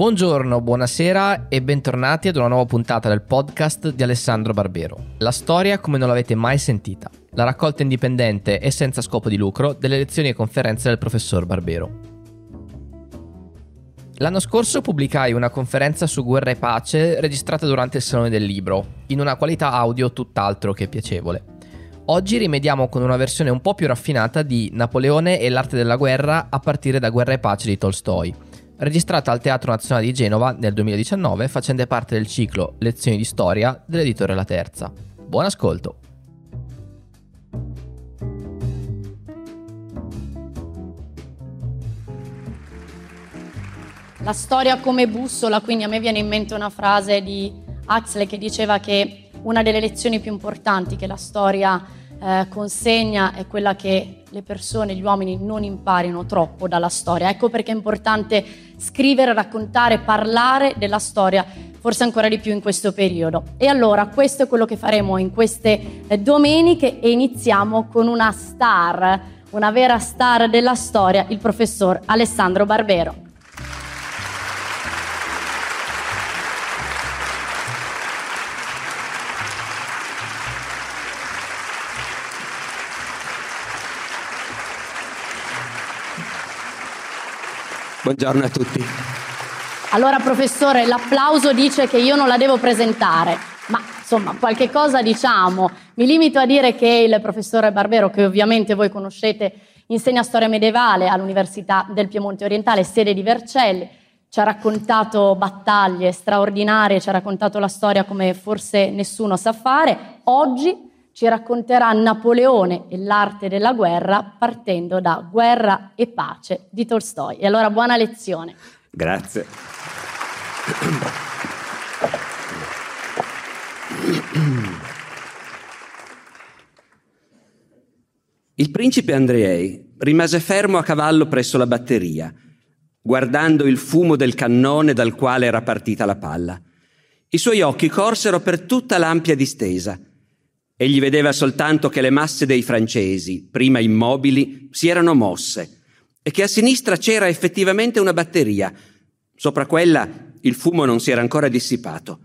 Buongiorno, buonasera e bentornati ad una nuova puntata del podcast di Alessandro Barbero. La storia come non l'avete mai sentita. La raccolta indipendente e senza scopo di lucro delle lezioni e conferenze del professor Barbero. L'anno scorso pubblicai una conferenza su guerra e pace registrata durante il Salone del Libro, in una qualità audio tutt'altro che piacevole. Oggi rimediamo con una versione un po' più raffinata di Napoleone e l'arte della guerra a partire da Guerra e pace di Tolstoi registrata al Teatro Nazionale di Genova nel 2019 facendo parte del ciclo Lezioni di storia dell'editore La Terza. Buon ascolto! La storia come bussola, quindi a me viene in mente una frase di Huxley che diceva che una delle lezioni più importanti che la storia eh, consegna è quella che le persone, gli uomini non imparino troppo dalla storia. Ecco perché è importante scrivere, raccontare, parlare della storia, forse ancora di più in questo periodo. E allora questo è quello che faremo in queste eh, domeniche e iniziamo con una star, una vera star della storia, il professor Alessandro Barbero. Buongiorno a tutti. Allora, professore, l'applauso dice che io non la devo presentare, ma insomma, qualche cosa diciamo. Mi limito a dire che il professore Barbero, che ovviamente voi conoscete, insegna storia medievale all'Università del Piemonte Orientale, sede di Vercelli. Ci ha raccontato battaglie straordinarie, ci ha raccontato la storia come forse nessuno sa fare. Oggi ci racconterà Napoleone e l'arte della guerra partendo da Guerra e pace di Tolstoi. E allora buona lezione. Grazie. Il principe Andrei rimase fermo a cavallo presso la batteria, guardando il fumo del cannone dal quale era partita la palla. I suoi occhi corsero per tutta l'ampia distesa Egli vedeva soltanto che le masse dei francesi, prima immobili, si erano mosse e che a sinistra c'era effettivamente una batteria. Sopra quella il fumo non si era ancora dissipato.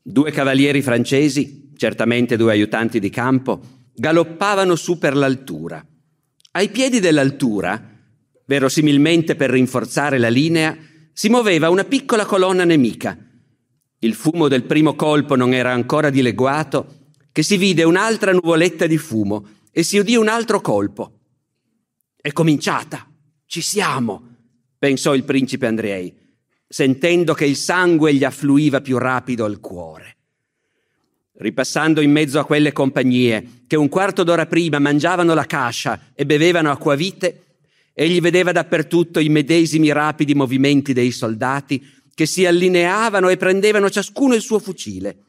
Due cavalieri francesi, certamente due aiutanti di campo, galoppavano su per l'altura. Ai piedi dell'altura, verosimilmente per rinforzare la linea, si muoveva una piccola colonna nemica. Il fumo del primo colpo non era ancora dileguato che si vide un'altra nuvoletta di fumo e si udì un altro colpo. È cominciata, ci siamo, pensò il principe Andrei, sentendo che il sangue gli affluiva più rapido al cuore. Ripassando in mezzo a quelle compagnie che un quarto d'ora prima mangiavano la cascia e bevevano acquavite, egli vedeva dappertutto i medesimi rapidi movimenti dei soldati che si allineavano e prendevano ciascuno il suo fucile,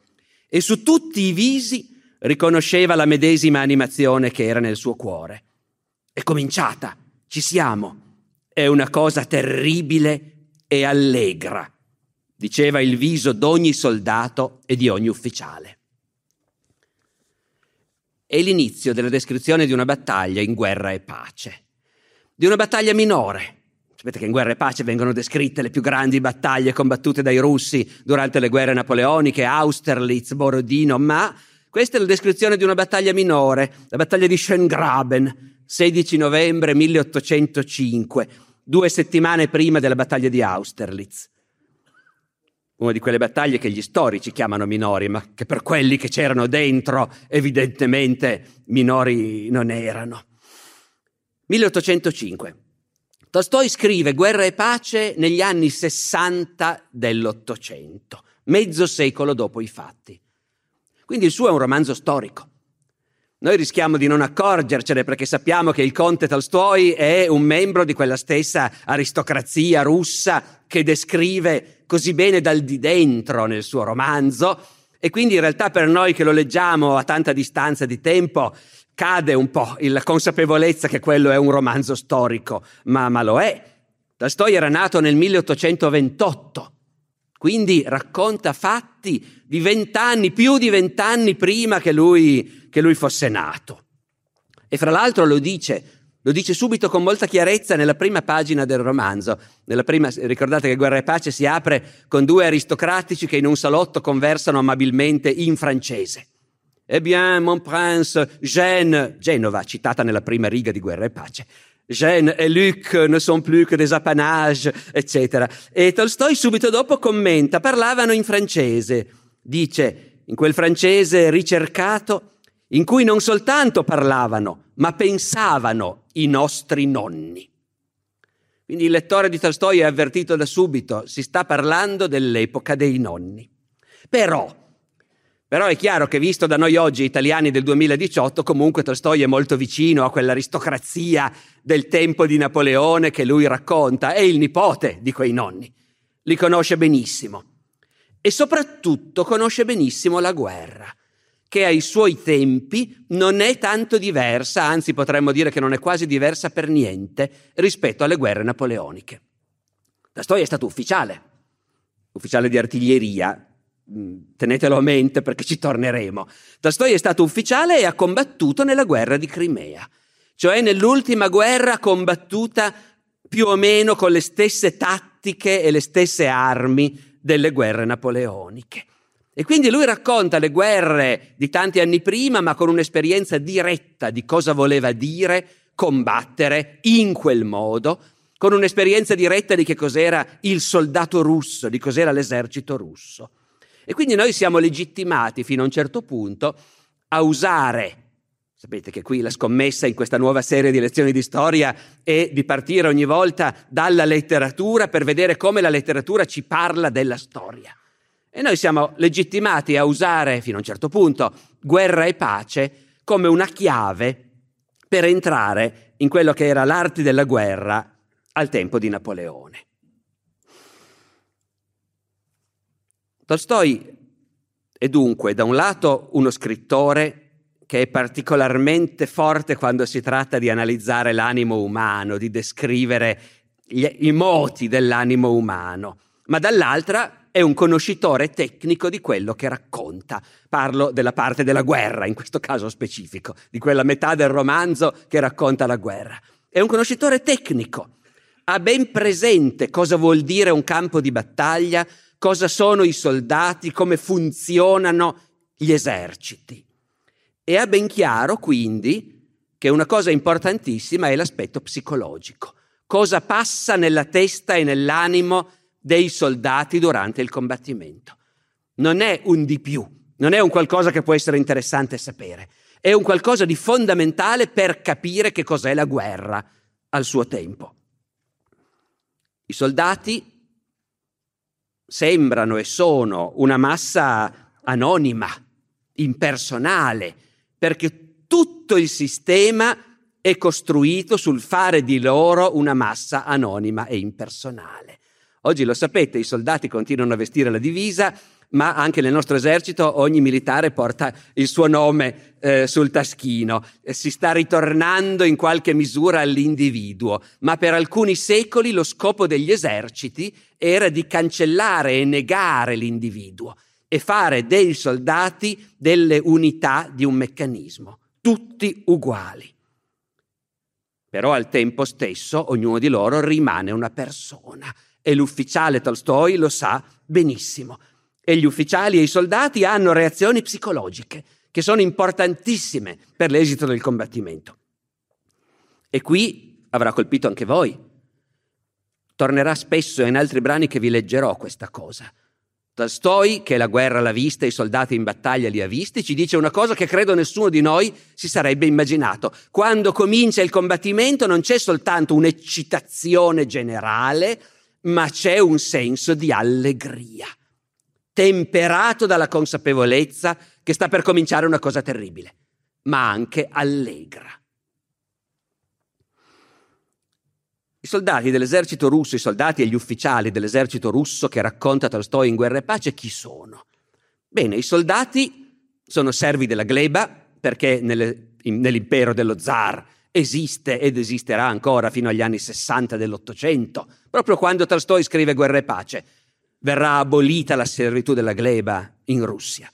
e su tutti i visi riconosceva la medesima animazione che era nel suo cuore. È cominciata, ci siamo. È una cosa terribile e allegra, diceva il viso d'ogni soldato e di ogni ufficiale. È l'inizio della descrizione di una battaglia in guerra e pace, di una battaglia minore. Sapete che in guerra e pace vengono descritte le più grandi battaglie combattute dai russi durante le guerre napoleoniche, Austerlitz, Borodino, ma questa è la descrizione di una battaglia minore, la battaglia di Schöngraben, 16 novembre 1805, due settimane prima della battaglia di Austerlitz. Una di quelle battaglie che gli storici chiamano minori, ma che per quelli che c'erano dentro evidentemente minori non erano. 1805. Tolstoi scrive Guerra e pace negli anni 60 dell'Ottocento, mezzo secolo dopo i fatti. Quindi il suo è un romanzo storico. Noi rischiamo di non accorgercene perché sappiamo che il conte Tolstoi è un membro di quella stessa aristocrazia russa che descrive così bene dal di dentro nel suo romanzo e quindi in realtà per noi che lo leggiamo a tanta distanza di tempo cade un po' la consapevolezza che quello è un romanzo storico, ma, ma lo è. Tolstoi era nato nel 1828 quindi racconta fatti di vent'anni, più di vent'anni prima che lui, che lui fosse nato. E fra l'altro lo dice Lo dice subito con molta chiarezza nella prima pagina del romanzo. Prima, ricordate che Guerra e Pace si apre con due aristocratici che in un salotto conversano amabilmente in francese. Eh bien, mon prince, Gênes, Genova, citata nella prima riga di Guerra e Pace. Gênes e Luc ne sont plus que des apanages, eccetera. E Tolstoi subito dopo commenta, parlavano in francese. Dice, in quel francese ricercato, in cui non soltanto parlavano, ma pensavano i nostri nonni. Quindi il lettore di Tolstoi è avvertito da subito, si sta parlando dell'epoca dei nonni. Però, però è chiaro che visto da noi oggi italiani del 2018, comunque Tolstoi è molto vicino a quell'aristocrazia del tempo di Napoleone che lui racconta, è il nipote di quei nonni, li conosce benissimo. E soprattutto conosce benissimo la guerra che ai suoi tempi non è tanto diversa, anzi potremmo dire che non è quasi diversa per niente rispetto alle guerre napoleoniche. Tolstoi è stato ufficiale, ufficiale di artiglieria, tenetelo a mente perché ci torneremo. Tolstoi è stato ufficiale e ha combattuto nella guerra di Crimea, cioè nell'ultima guerra combattuta più o meno con le stesse tattiche e le stesse armi delle guerre napoleoniche. E quindi lui racconta le guerre di tanti anni prima, ma con un'esperienza diretta di cosa voleva dire combattere in quel modo, con un'esperienza diretta di che cos'era il soldato russo, di cos'era l'esercito russo. E quindi noi siamo legittimati fino a un certo punto a usare Sapete che qui la scommessa in questa nuova serie di lezioni di storia è di partire ogni volta dalla letteratura per vedere come la letteratura ci parla della storia. E noi siamo legittimati a usare, fino a un certo punto, guerra e pace come una chiave per entrare in quello che era l'arte della guerra al tempo di Napoleone. Tolstoi è dunque, da un lato, uno scrittore che è particolarmente forte quando si tratta di analizzare l'animo umano, di descrivere gli, i moti dell'animo umano, ma dall'altra è un conoscitore tecnico di quello che racconta. Parlo della parte della guerra, in questo caso specifico, di quella metà del romanzo che racconta la guerra. È un conoscitore tecnico. Ha ben presente cosa vuol dire un campo di battaglia, cosa sono i soldati, come funzionano gli eserciti. E ha ben chiaro, quindi, che una cosa importantissima è l'aspetto psicologico. Cosa passa nella testa e nell'animo dei soldati durante il combattimento. Non è un di più, non è un qualcosa che può essere interessante sapere, è un qualcosa di fondamentale per capire che cos'è la guerra al suo tempo. I soldati sembrano e sono una massa anonima, impersonale, perché tutto il sistema è costruito sul fare di loro una massa anonima e impersonale. Oggi lo sapete, i soldati continuano a vestire la divisa, ma anche nel nostro esercito ogni militare porta il suo nome eh, sul taschino. Eh, si sta ritornando in qualche misura all'individuo, ma per alcuni secoli lo scopo degli eserciti era di cancellare e negare l'individuo e fare dei soldati delle unità di un meccanismo, tutti uguali. Però al tempo stesso ognuno di loro rimane una persona e l'ufficiale Tolstoi lo sa benissimo. E gli ufficiali e i soldati hanno reazioni psicologiche che sono importantissime per l'esito del combattimento. E qui avrà colpito anche voi. Tornerà spesso in altri brani che vi leggerò questa cosa. Tolstoi, che la guerra l'ha vista, i soldati in battaglia li ha visti, ci dice una cosa che credo nessuno di noi si sarebbe immaginato. Quando comincia il combattimento non c'è soltanto un'eccitazione generale, ma c'è un senso di allegria, temperato dalla consapevolezza che sta per cominciare una cosa terribile, ma anche allegra. I soldati dell'esercito russo, i soldati e gli ufficiali dell'esercito russo che racconta Tolstoi in Guerra e Pace, chi sono? Bene, i soldati sono servi della gleba, perché nelle, in, nell'impero dello zar esiste ed esisterà ancora fino agli anni 60 dell'Ottocento, proprio quando Tolstoi scrive Guerra e pace. Verrà abolita la servitù della gleba in Russia.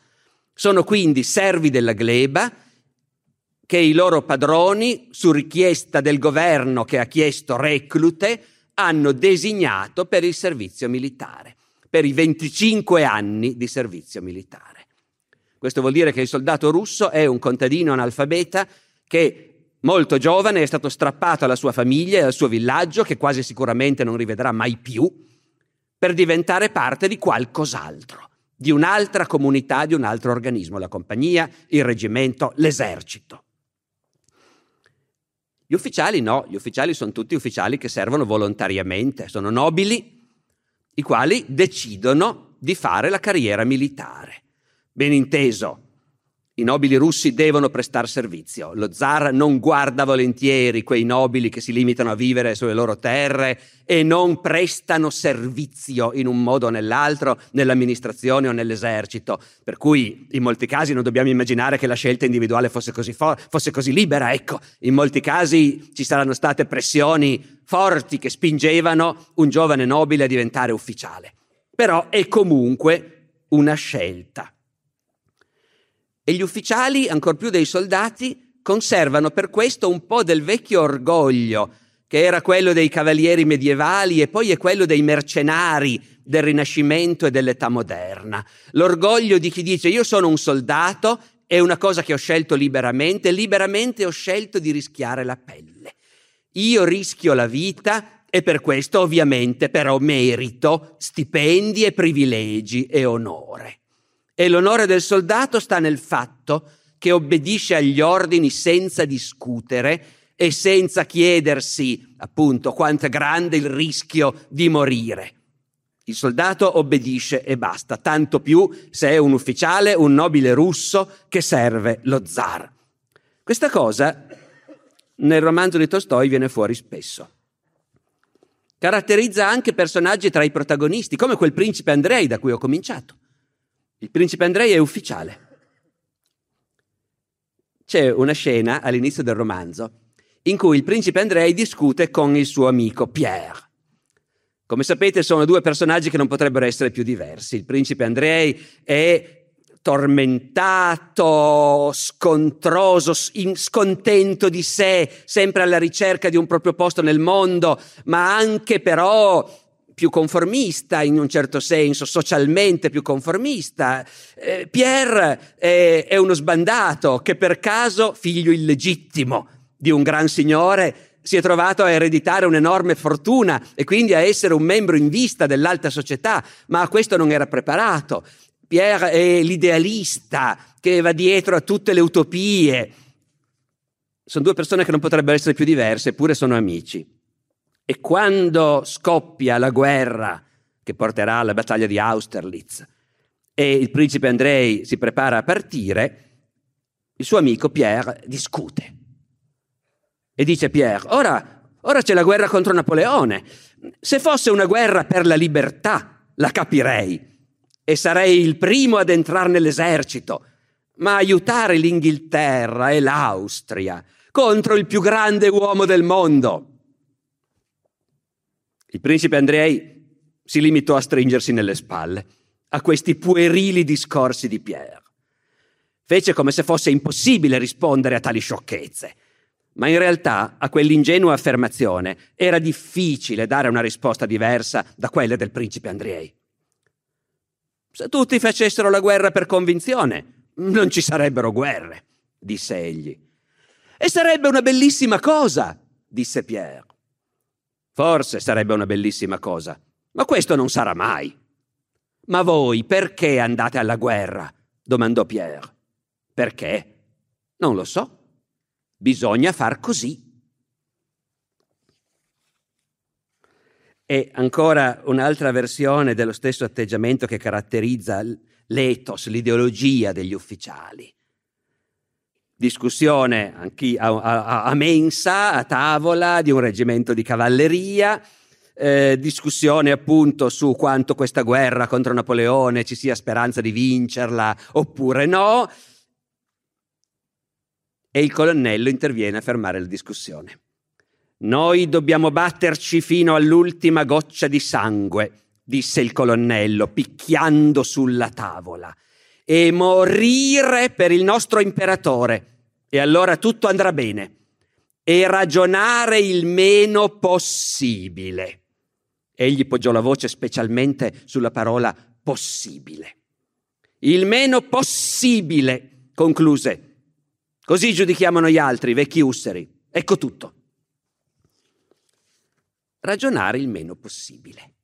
Sono quindi servi della gleba che i loro padroni, su richiesta del governo che ha chiesto reclute, hanno designato per il servizio militare, per i 25 anni di servizio militare. Questo vuol dire che il soldato russo è un contadino analfabeta che molto giovane è stato strappato alla sua famiglia e al suo villaggio, che quasi sicuramente non rivedrà mai più, per diventare parte di qualcos'altro, di un'altra comunità, di un altro organismo, la compagnia, il reggimento, l'esercito. Gli ufficiali no, gli ufficiali sono tutti ufficiali che servono volontariamente, sono nobili, i quali decidono di fare la carriera militare. Ben inteso, i nobili russi devono prestare servizio. Lo zar non guarda volentieri quei nobili che si limitano a vivere sulle loro terre e non prestano servizio in un modo o nell'altro nell'amministrazione o nell'esercito. Per cui in molti casi non dobbiamo immaginare che la scelta individuale fosse così, for- fosse così libera. Ecco, in molti casi ci saranno state pressioni forti che spingevano un giovane nobile a diventare ufficiale. Però è comunque una scelta e gli ufficiali, ancor più dei soldati, conservano per questo un po' del vecchio orgoglio, che era quello dei cavalieri medievali e poi è quello dei mercenari del Rinascimento e dell'età moderna. L'orgoglio di chi dice io sono un soldato, è una cosa che ho scelto liberamente, liberamente ho scelto di rischiare la pelle. Io rischio la vita e per questo ovviamente però merito stipendi e privilegi e onore. E l'onore del soldato sta nel fatto che obbedisce agli ordini senza discutere e senza chiedersi, appunto, quanto è grande il rischio di morire. Il soldato obbedisce e basta, tanto più se è un ufficiale, un nobile russo che serve lo zar. Questa cosa nel romanzo di Tolstoi viene fuori spesso. Caratterizza anche personaggi tra i protagonisti, come quel principe Andrei da cui ho cominciato. Il principe Andrei è ufficiale. C'è una scena all'inizio del romanzo in cui il principe Andrei discute con il suo amico Pierre. Come sapete sono due personaggi che non potrebbero essere più diversi. Il principe Andrei è tormentato, scontroso, scontento di sé, sempre alla ricerca di un proprio posto nel mondo, ma anche però più conformista in un certo senso, socialmente più conformista. Eh, Pierre è, è uno sbandato che per caso, figlio illegittimo di un gran signore, si è trovato a ereditare un'enorme fortuna e quindi a essere un membro in vista dell'alta società, ma a questo non era preparato. Pierre è l'idealista che va dietro a tutte le utopie. Sono due persone che non potrebbero essere più diverse, eppure sono amici. E quando scoppia la guerra che porterà alla battaglia di Austerlitz e il principe Andrei si prepara a partire, il suo amico Pierre discute. E dice Pierre, ora, ora c'è la guerra contro Napoleone. Se fosse una guerra per la libertà, la capirei e sarei il primo ad entrare nell'esercito. Ma aiutare l'Inghilterra e l'Austria contro il più grande uomo del mondo, il principe Andrei si limitò a stringersi nelle spalle a questi puerili discorsi di Pierre. Fece come se fosse impossibile rispondere a tali sciocchezze, ma in realtà a quell'ingenua affermazione era difficile dare una risposta diversa da quella del principe Andrei. Se tutti facessero la guerra per convinzione, non ci sarebbero guerre, disse egli. E sarebbe una bellissima cosa, disse Pierre. Forse sarebbe una bellissima cosa, ma questo non sarà mai. Ma voi perché andate alla guerra? domandò Pierre. Perché? Non lo so. Bisogna far così. E ancora un'altra versione dello stesso atteggiamento che caratterizza l'ethos, l'ideologia degli ufficiali discussione a, a, a, mensa, a tavola di un reggimento di cavalleria, eh, discussione appunto su quanto questa guerra contro Napoleone ci sia speranza di vincerla oppure no. E il colonnello interviene a fermare la discussione. Noi dobbiamo batterci fino all'ultima goccia di sangue, disse il colonnello, picchiando sulla tavola e morire per il nostro imperatore. e allora tutto andrà bene. E ragionare il meno possibile. Egli poggiò la voce specialmente sulla parola possibile. Il meno possibile, concluse. Così giudichiamo noi altri, vecchi usseri. Ecco tutto. Ragionare il meno possibile.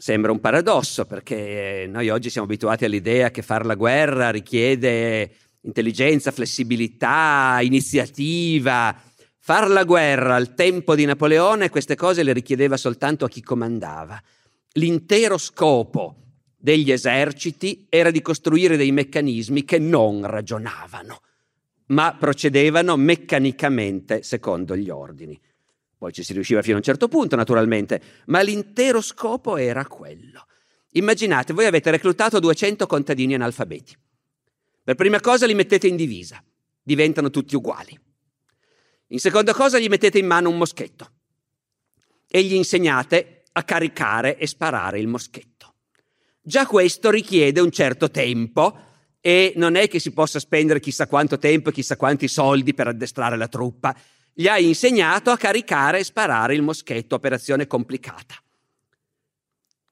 Sembra un paradosso perché noi oggi siamo abituati all'idea che fare la guerra richiede intelligenza, flessibilità, iniziativa. Far la guerra al tempo di Napoleone queste cose le richiedeva soltanto a chi comandava. L'intero scopo degli eserciti era di costruire dei meccanismi che non ragionavano, ma procedevano meccanicamente secondo gli ordini. Poi ci si riusciva fino a un certo punto, naturalmente, ma l'intero scopo era quello. Immaginate, voi avete reclutato 200 contadini analfabeti. Per prima cosa li mettete in divisa, diventano tutti uguali. In seconda cosa gli mettete in mano un moschetto e gli insegnate a caricare e sparare il moschetto. Già questo richiede un certo tempo e non è che si possa spendere chissà quanto tempo e chissà quanti soldi per addestrare la truppa gli hai insegnato a caricare e sparare il moschetto, operazione complicata.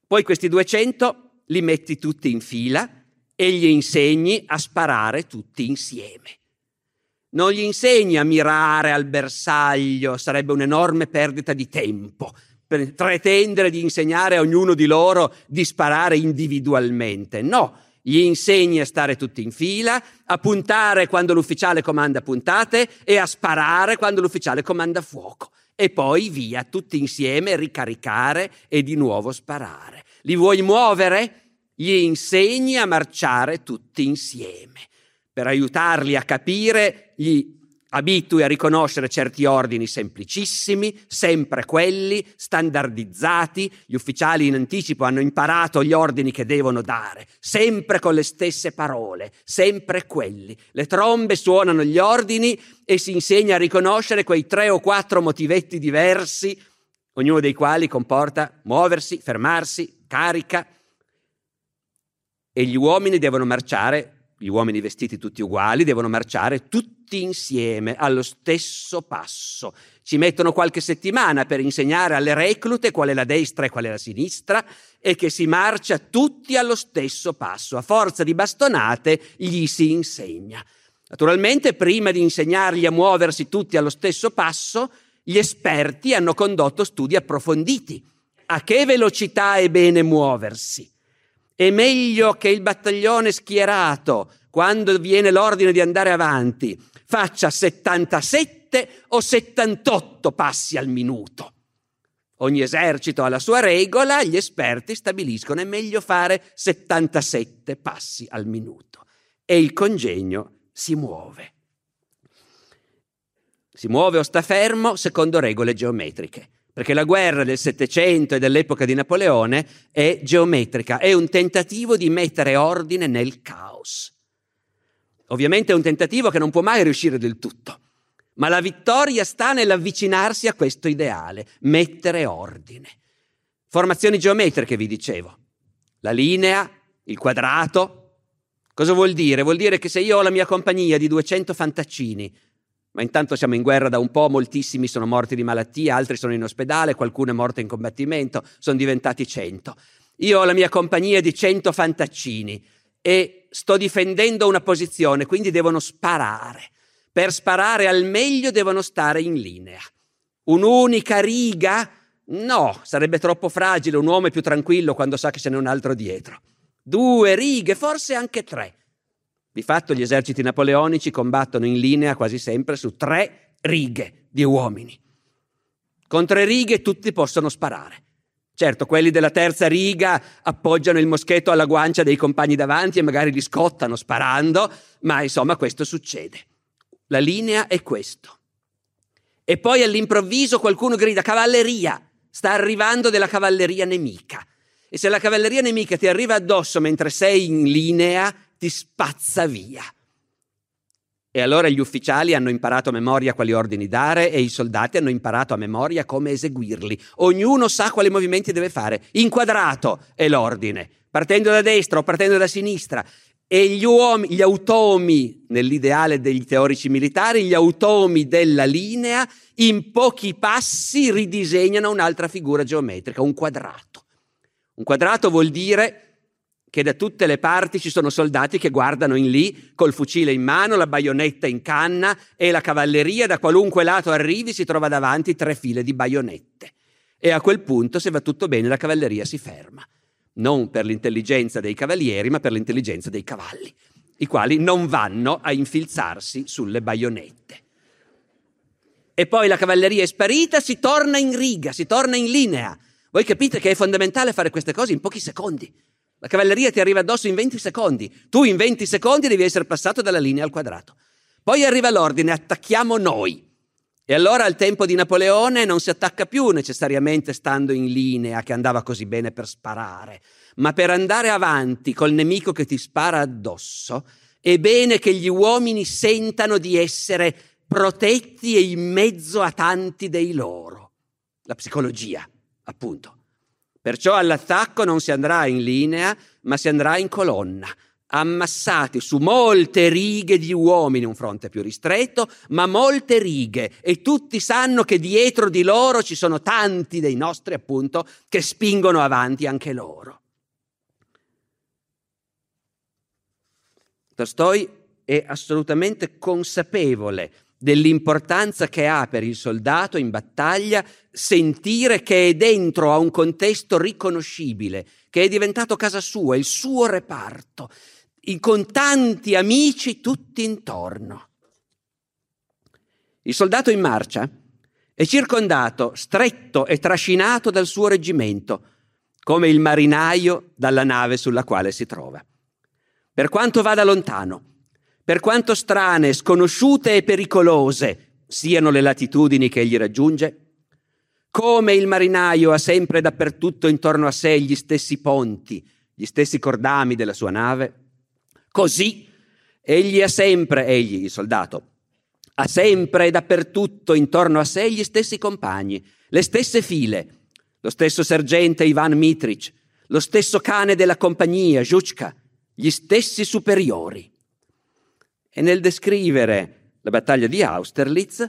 Poi questi 200 li metti tutti in fila e gli insegni a sparare tutti insieme. Non gli insegni a mirare al bersaglio, sarebbe un'enorme perdita di tempo. Pretendere di insegnare a ognuno di loro di sparare individualmente. No, gli insegni a stare tutti in fila, a puntare quando l'ufficiale comanda puntate e a sparare quando l'ufficiale comanda fuoco. E poi via, tutti insieme, ricaricare e di nuovo sparare. Li vuoi muovere? Gli insegni a marciare tutti insieme. Per aiutarli a capire, gli abitui a riconoscere certi ordini semplicissimi, sempre quelli, standardizzati, gli ufficiali in anticipo hanno imparato gli ordini che devono dare, sempre con le stesse parole, sempre quelli. Le trombe suonano gli ordini e si insegna a riconoscere quei tre o quattro motivetti diversi, ognuno dei quali comporta muoversi, fermarsi, carica. E gli uomini devono marciare gli uomini vestiti tutti uguali devono marciare tutti insieme allo stesso passo. Ci mettono qualche settimana per insegnare alle reclute qual è la destra e qual è la sinistra e che si marcia tutti allo stesso passo. A forza di bastonate gli si insegna. Naturalmente, prima di insegnargli a muoversi tutti allo stesso passo, gli esperti hanno condotto studi approfonditi. A che velocità è bene muoversi? È meglio che il battaglione schierato, quando viene l'ordine di andare avanti, faccia 77 o 78 passi al minuto. Ogni esercito ha la sua regola, gli esperti stabiliscono è meglio fare 77 passi al minuto e il congegno si muove. Si muove o sta fermo secondo regole geometriche perché la guerra del Settecento e dell'epoca di Napoleone è geometrica, è un tentativo di mettere ordine nel caos. Ovviamente è un tentativo che non può mai riuscire del tutto, ma la vittoria sta nell'avvicinarsi a questo ideale, mettere ordine. Formazioni geometriche, vi dicevo. La linea, il quadrato. Cosa vuol dire? Vuol dire che se io ho la mia compagnia di 200 fantaccini ma intanto siamo in guerra da un po', moltissimi sono morti di malattia, altri sono in ospedale, qualcuno è morto in combattimento, sono diventati cento. Io ho la mia compagnia di cento fantaccini e sto difendendo una posizione, quindi devono sparare. Per sparare al meglio devono stare in linea. Un'unica riga? No, sarebbe troppo fragile, un uomo è più tranquillo quando sa che ce n'è un altro dietro. Due righe, forse anche tre. Di fatto gli eserciti napoleonici combattono in linea quasi sempre su tre righe di uomini. Con tre righe tutti possono sparare. Certo, quelli della terza riga appoggiano il moschetto alla guancia dei compagni davanti e magari li scottano sparando, ma insomma questo succede. La linea è questo. E poi all'improvviso qualcuno grida cavalleria, sta arrivando della cavalleria nemica. E se la cavalleria nemica ti arriva addosso mentre sei in linea, ti spazza via. E allora gli ufficiali hanno imparato a memoria quali ordini dare e i soldati hanno imparato a memoria come eseguirli. Ognuno sa quali movimenti deve fare. Inquadrato è l'ordine, partendo da destra o partendo da sinistra. e gli, uomini, gli automi, nell'ideale degli teorici militari, gli automi della linea in pochi passi ridisegnano un'altra figura geometrica, un quadrato. Un quadrato vuol dire che da tutte le parti ci sono soldati che guardano in lì col fucile in mano, la baionetta in canna e la cavalleria da qualunque lato arrivi si trova davanti tre file di baionette. E a quel punto, se va tutto bene, la cavalleria si ferma non per l'intelligenza dei cavalieri, ma per l'intelligenza dei cavalli, i quali non vanno a infilzarsi sulle baionette. E poi la cavalleria è sparita, si torna in riga, si torna in linea. Voi capite che è fondamentale fare queste cose in pochi secondi. La cavalleria ti arriva addosso in 20 secondi. Tu in 20 secondi devi essere passato dalla linea al quadrato. Poi arriva l'ordine, attacchiamo noi. E allora al tempo di Napoleone non si attacca più necessariamente stando in linea, che andava così bene per sparare, ma per andare avanti col nemico che ti spara addosso, è bene che gli uomini sentano di essere protetti e in mezzo a tanti dei loro. La psicologia, appunto. Perciò all'attacco non si andrà in linea, ma si andrà in colonna ammassati su molte righe di uomini, un fronte più ristretto, ma molte righe e tutti sanno che dietro di loro ci sono tanti dei nostri appunto che spingono avanti anche loro. Tolstoi è assolutamente consapevole dell'importanza che ha per il soldato in battaglia sentire che è dentro a un contesto riconoscibile, che è diventato casa sua, il suo reparto, con tanti amici tutti intorno. Il soldato in marcia è circondato, stretto e trascinato dal suo reggimento, come il marinaio dalla nave sulla quale si trova. Per quanto vada lontano, per quanto strane, sconosciute e pericolose siano le latitudini che egli raggiunge, come il marinaio ha sempre dappertutto intorno a sé gli stessi ponti, gli stessi cordami della sua nave, Così egli ha sempre, egli, il soldato, ha sempre e dappertutto intorno a sé gli stessi compagni, le stesse file, lo stesso sergente Ivan Mitrich, lo stesso cane della compagnia, Zhuchka, gli stessi superiori. E nel descrivere la battaglia di Austerlitz,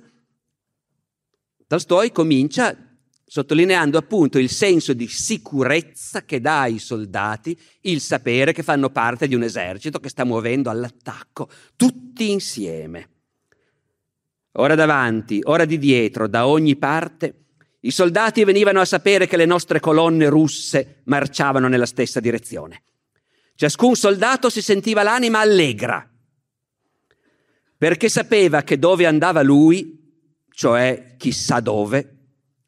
Tolstoi comincia sottolineando appunto il senso di sicurezza che dà ai soldati il sapere che fanno parte di un esercito che sta muovendo all'attacco, tutti insieme. Ora davanti, ora di dietro, da ogni parte, i soldati venivano a sapere che le nostre colonne russe marciavano nella stessa direzione. Ciascun soldato si sentiva l'anima allegra, perché sapeva che dove andava lui, cioè chissà dove,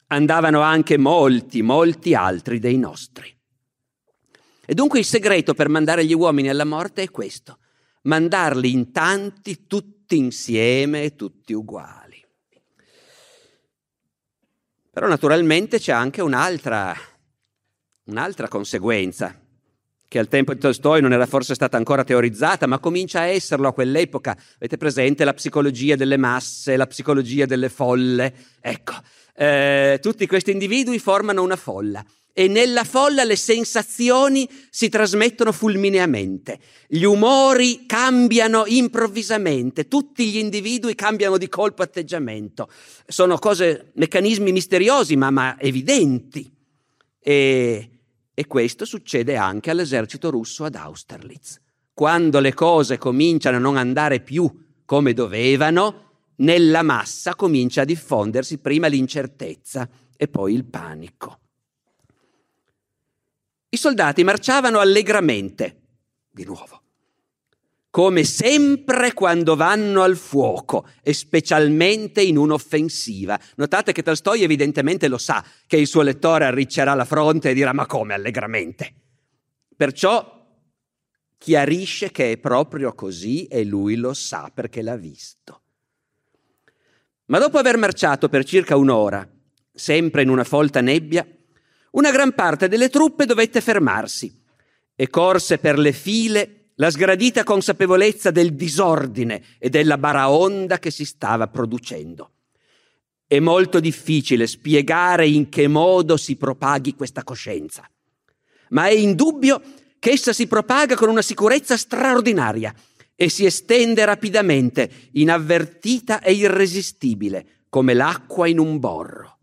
andavano anche molti, molti altri dei nostri. E dunque il segreto per mandare gli uomini alla morte è questo, mandarli in tanti, tutti insieme e tutti uguali. Però naturalmente c'è anche un'altra, un'altra conseguenza, che al tempo di Tolstoi non era forse stata ancora teorizzata, ma comincia a esserlo a quell'epoca. Avete presente la psicologia delle masse, la psicologia delle folle? Ecco, eh, tutti questi individui formano una folla e nella folla le sensazioni si trasmettono fulmineamente, gli umori cambiano improvvisamente, tutti gli individui cambiano di colpo atteggiamento. Sono cose, meccanismi misteriosi ma, ma evidenti. E, e questo succede anche all'esercito russo ad Austerlitz. Quando le cose cominciano a non andare più come dovevano, nella massa comincia a diffondersi prima l'incertezza e poi il panico. I soldati marciavano allegramente, di nuovo, come sempre quando vanno al fuoco e specialmente in un'offensiva. Notate che Tolstoi evidentemente lo sa che il suo lettore arriccerà la fronte e dirà ma come allegramente? Perciò chiarisce che è proprio così e lui lo sa perché l'ha visto. Ma dopo aver marciato per circa un'ora, sempre in una folta nebbia, una gran parte delle truppe dovette fermarsi e corse per le file la sgradita consapevolezza del disordine e della baraonda che si stava producendo. È molto difficile spiegare in che modo si propaghi questa coscienza, ma è indubbio che essa si propaga con una sicurezza straordinaria e si estende rapidamente, inavvertita e irresistibile, come l'acqua in un borro.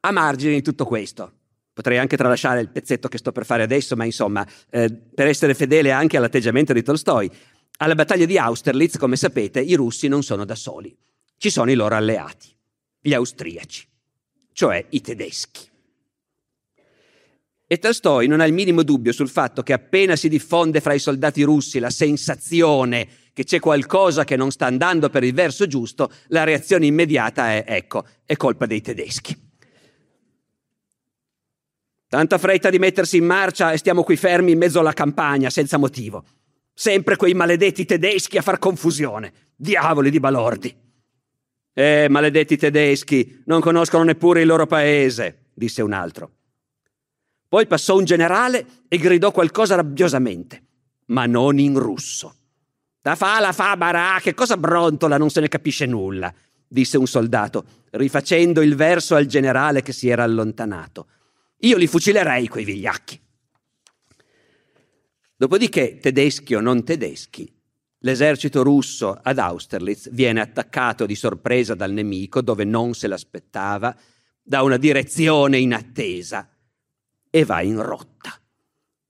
A margine di tutto questo, potrei anche tralasciare il pezzetto che sto per fare adesso, ma insomma, eh, per essere fedele anche all'atteggiamento di Tolstoi, alla battaglia di Austerlitz, come sapete, i russi non sono da soli, ci sono i loro alleati, gli austriaci, cioè i tedeschi. E Tolstoi non ha il minimo dubbio sul fatto che appena si diffonde fra i soldati russi la sensazione che c'è qualcosa che non sta andando per il verso giusto, la reazione immediata è ecco, è colpa dei tedeschi. Tanta fretta di mettersi in marcia e stiamo qui fermi in mezzo alla campagna senza motivo. Sempre quei maledetti tedeschi a far confusione. Diavoli di balordi. Eh, maledetti tedeschi, non conoscono neppure il loro paese, disse un altro. Poi passò un generale e gridò qualcosa rabbiosamente, ma non in russo. La fa, la fa, barà, che cosa brontola, non se ne capisce nulla, disse un soldato, rifacendo il verso al generale che si era allontanato. Io li fucilerei quei vigliacchi. Dopodiché, tedeschi o non tedeschi, l'esercito russo ad Austerlitz viene attaccato di sorpresa dal nemico dove non se l'aspettava, da una direzione inattesa e va in rotta.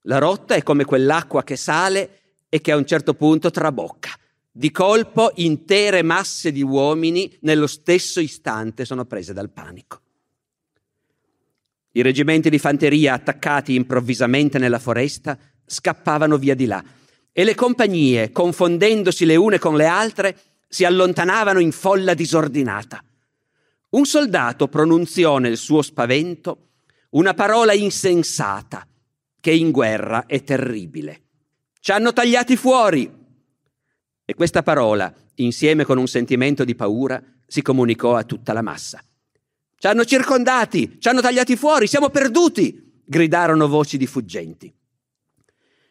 La rotta è come quell'acqua che sale e che a un certo punto trabocca. Di colpo intere masse di uomini nello stesso istante sono prese dal panico. I reggimenti di fanteria attaccati improvvisamente nella foresta scappavano via di là e le compagnie, confondendosi le une con le altre, si allontanavano in folla disordinata. Un soldato pronunziò nel suo spavento una parola insensata che in guerra è terribile. Ci hanno tagliati fuori. E questa parola, insieme con un sentimento di paura, si comunicò a tutta la massa. Ci hanno circondati, ci hanno tagliati fuori, siamo perduti, gridarono voci di fuggenti.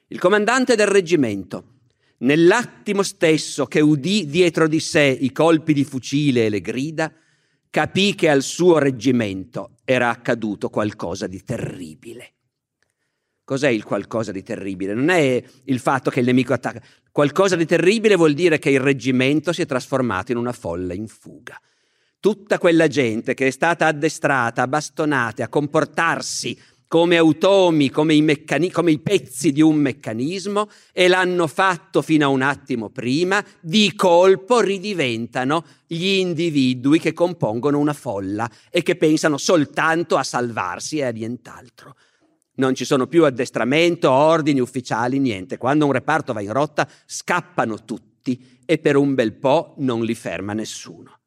Il comandante del reggimento, nell'attimo stesso che udì dietro di sé i colpi di fucile e le grida, capì che al suo reggimento era accaduto qualcosa di terribile. Cos'è il qualcosa di terribile? Non è il fatto che il nemico attacca. Qualcosa di terribile vuol dire che il reggimento si è trasformato in una folla in fuga. Tutta quella gente che è stata addestrata, bastonata a comportarsi come automi, come i, meccani- come i pezzi di un meccanismo e l'hanno fatto fino a un attimo prima, di colpo ridiventano gli individui che compongono una folla e che pensano soltanto a salvarsi e a nient'altro. Non ci sono più addestramento, ordini ufficiali, niente. Quando un reparto va in rotta, scappano tutti e per un bel po' non li ferma nessuno.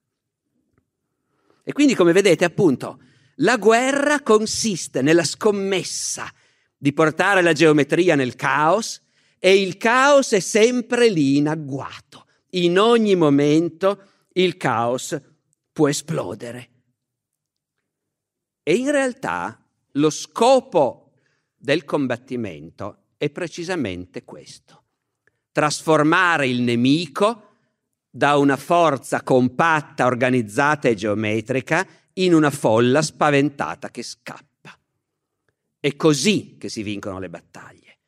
E quindi, come vedete, appunto, la guerra consiste nella scommessa di portare la geometria nel caos e il caos è sempre lì in agguato. In ogni momento il caos può esplodere. E in realtà lo scopo del combattimento è precisamente questo. Trasformare il nemico da una forza compatta, organizzata e geometrica in una folla spaventata che scappa. È così che si vincono le battaglie.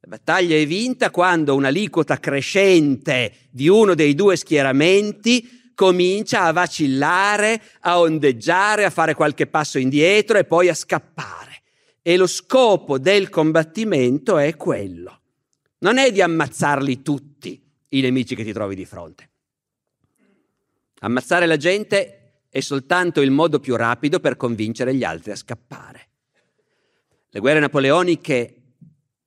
La battaglia è vinta quando un'aliquota crescente di uno dei due schieramenti comincia a vacillare, a ondeggiare, a fare qualche passo indietro e poi a scappare. E lo scopo del combattimento è quello. Non è di ammazzarli tutti i nemici che ti trovi di fronte. Ammazzare la gente è soltanto il modo più rapido per convincere gli altri a scappare. Le guerre napoleoniche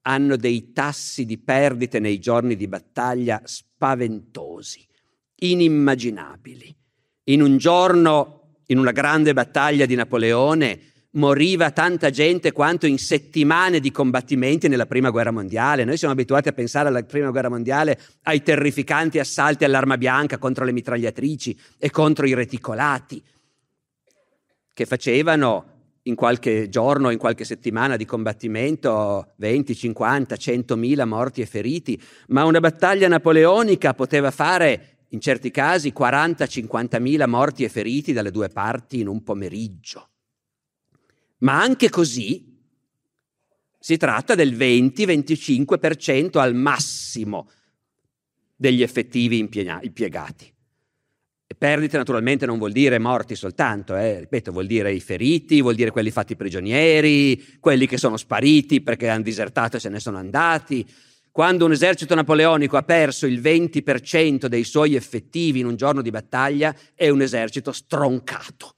hanno dei tassi di perdite nei giorni di battaglia spaventosi, inimmaginabili. In un giorno, in una grande battaglia di Napoleone, moriva tanta gente quanto in settimane di combattimenti nella Prima Guerra Mondiale. Noi siamo abituati a pensare alla Prima Guerra Mondiale ai terrificanti assalti all'arma bianca contro le mitragliatrici e contro i reticolati, che facevano in qualche giorno, in qualche settimana di combattimento 20, 50, 100 mila morti e feriti, ma una battaglia napoleonica poteva fare in certi casi 40-50 mila morti e feriti dalle due parti in un pomeriggio. Ma anche così Si tratta del 20-25% al massimo degli effettivi impiegati. Perdite naturalmente non vuol dire morti soltanto, eh. ripeto, vuol dire i feriti, vuol dire quelli fatti prigionieri, quelli che sono spariti perché hanno disertato e se ne sono andati. Quando un esercito napoleonico ha perso il 20% dei suoi effettivi in un giorno di battaglia, è un esercito stroncato.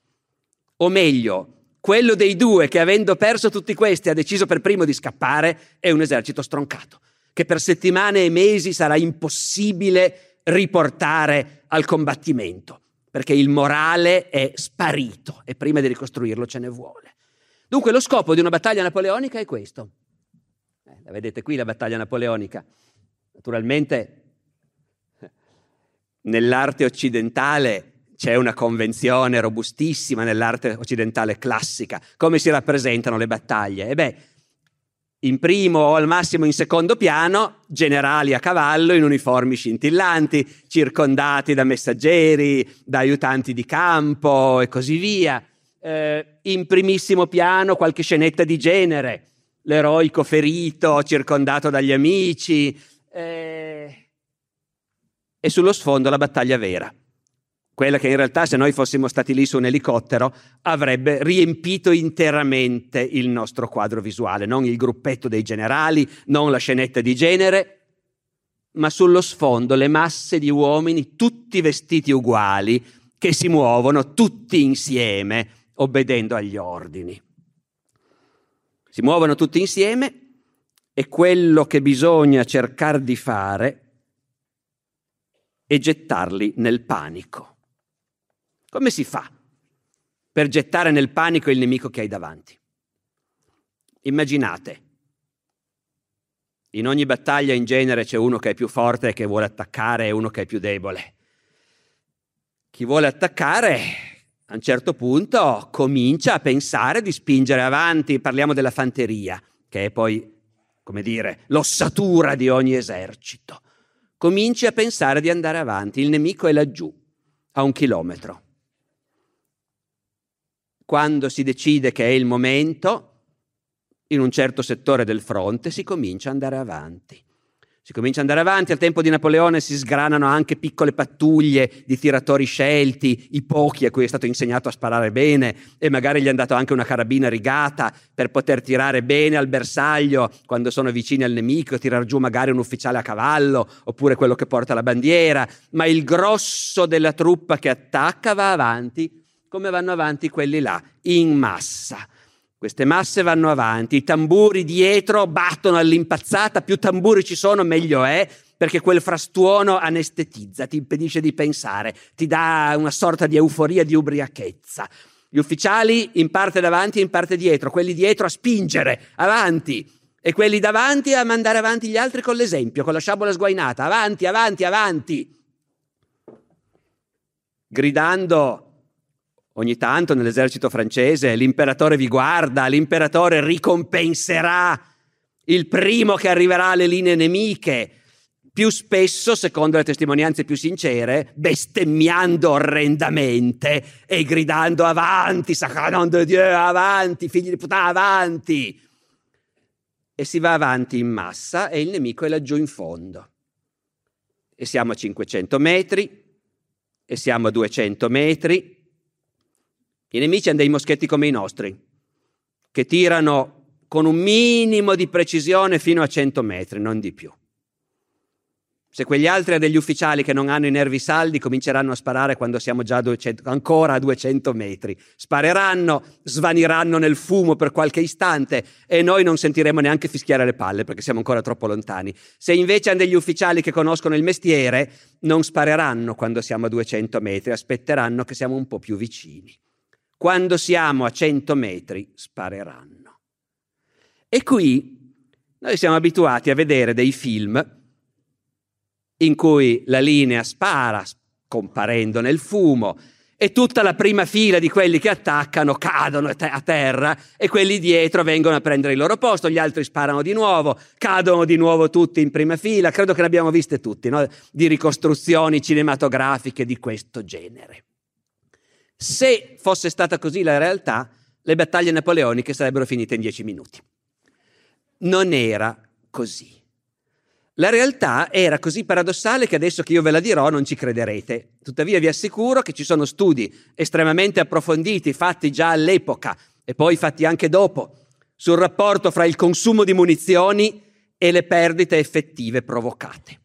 O meglio, quello dei due che avendo perso tutti questi ha deciso per primo di scappare, è un esercito stroncato, che per settimane e mesi sarà impossibile riportare al combattimento, perché il morale è sparito e prima di ricostruirlo ce ne vuole. Dunque lo scopo di una battaglia napoleonica è questo. Eh, la vedete qui la battaglia napoleonica. Naturalmente nell'arte occidentale c'è una convenzione robustissima nell'arte occidentale classica, come si rappresentano le battaglie. E beh, in primo o al massimo in secondo piano, generali a cavallo in uniformi scintillanti, circondati da messaggeri, da aiutanti di campo e così via. Eh, in primissimo piano qualche scenetta di genere, l'eroico ferito circondato dagli amici eh, e sullo sfondo la battaglia vera quella che in realtà se noi fossimo stati lì su un elicottero avrebbe riempito interamente il nostro quadro visuale, non il gruppetto dei generali, non la scenetta di genere, ma sullo sfondo le masse di uomini tutti vestiti uguali che si muovono tutti insieme obbedendo agli ordini. Si muovono tutti insieme e quello che bisogna cercare di fare è gettarli nel panico. Come si fa per gettare nel panico il nemico che hai davanti? Immaginate, in ogni battaglia in genere c'è uno che è più forte e che vuole attaccare e uno che è più debole. Chi vuole attaccare a un certo punto comincia a pensare di spingere avanti, parliamo della fanteria, che è poi, come dire, l'ossatura di ogni esercito. Cominci a pensare di andare avanti, il nemico è laggiù, a un chilometro quando si decide che è il momento, in un certo settore del fronte si comincia ad andare avanti. Si comincia ad andare avanti, al tempo di Napoleone si sgranano anche piccole pattuglie di tiratori scelti, i pochi a cui è stato insegnato a sparare bene e magari gli hanno dato anche una carabina rigata per poter tirare bene al bersaglio quando sono vicini al nemico, tirar giù magari un ufficiale a cavallo oppure quello che porta la bandiera, ma il grosso della truppa che attacca va avanti come vanno avanti quelli là, in massa. Queste masse vanno avanti, i tamburi dietro battono all'impazzata, più tamburi ci sono meglio è, perché quel frastuono anestetizza, ti impedisce di pensare, ti dà una sorta di euforia, di ubriachezza. Gli ufficiali in parte davanti e in parte dietro, quelli dietro a spingere avanti e quelli davanti a mandare avanti gli altri con l'esempio, con la sciabola sguainata, avanti, avanti, avanti, gridando Ogni tanto nell'esercito francese l'imperatore vi guarda, l'imperatore ricompenserà il primo che arriverà alle linee nemiche, più spesso, secondo le testimonianze più sincere, bestemmiando orrendamente e gridando avanti, sacranon de Dieu, avanti, figli di puttana, avanti. E si va avanti in massa e il nemico è laggiù in fondo. E siamo a 500 metri, e siamo a 200 metri, i nemici hanno dei moschetti come i nostri, che tirano con un minimo di precisione fino a 100 metri, non di più. Se quegli altri hanno degli ufficiali che non hanno i nervi saldi, cominceranno a sparare quando siamo già a 200, ancora a 200 metri. Spareranno, svaniranno nel fumo per qualche istante e noi non sentiremo neanche fischiare le palle perché siamo ancora troppo lontani. Se invece hanno degli ufficiali che conoscono il mestiere, non spareranno quando siamo a 200 metri, aspetteranno che siamo un po' più vicini quando siamo a 100 metri spareranno. E qui noi siamo abituati a vedere dei film in cui la linea spara comparendo nel fumo e tutta la prima fila di quelli che attaccano cadono a terra e quelli dietro vengono a prendere il loro posto, gli altri sparano di nuovo, cadono di nuovo tutti in prima fila, credo che ne abbiamo viste tutti, no? di ricostruzioni cinematografiche di questo genere. Se fosse stata così la realtà, le battaglie napoleoniche sarebbero finite in dieci minuti. non era così. La realtà era così paradossale che adesso che io ve la dirò non ci crederete. Tuttavia vi assicuro che ci sono studi estremamente approfonditi fatti già all'epoca e poi fatti anche dopo sul rapporto fra il consumo di munizioni e le perdite effettive provocate.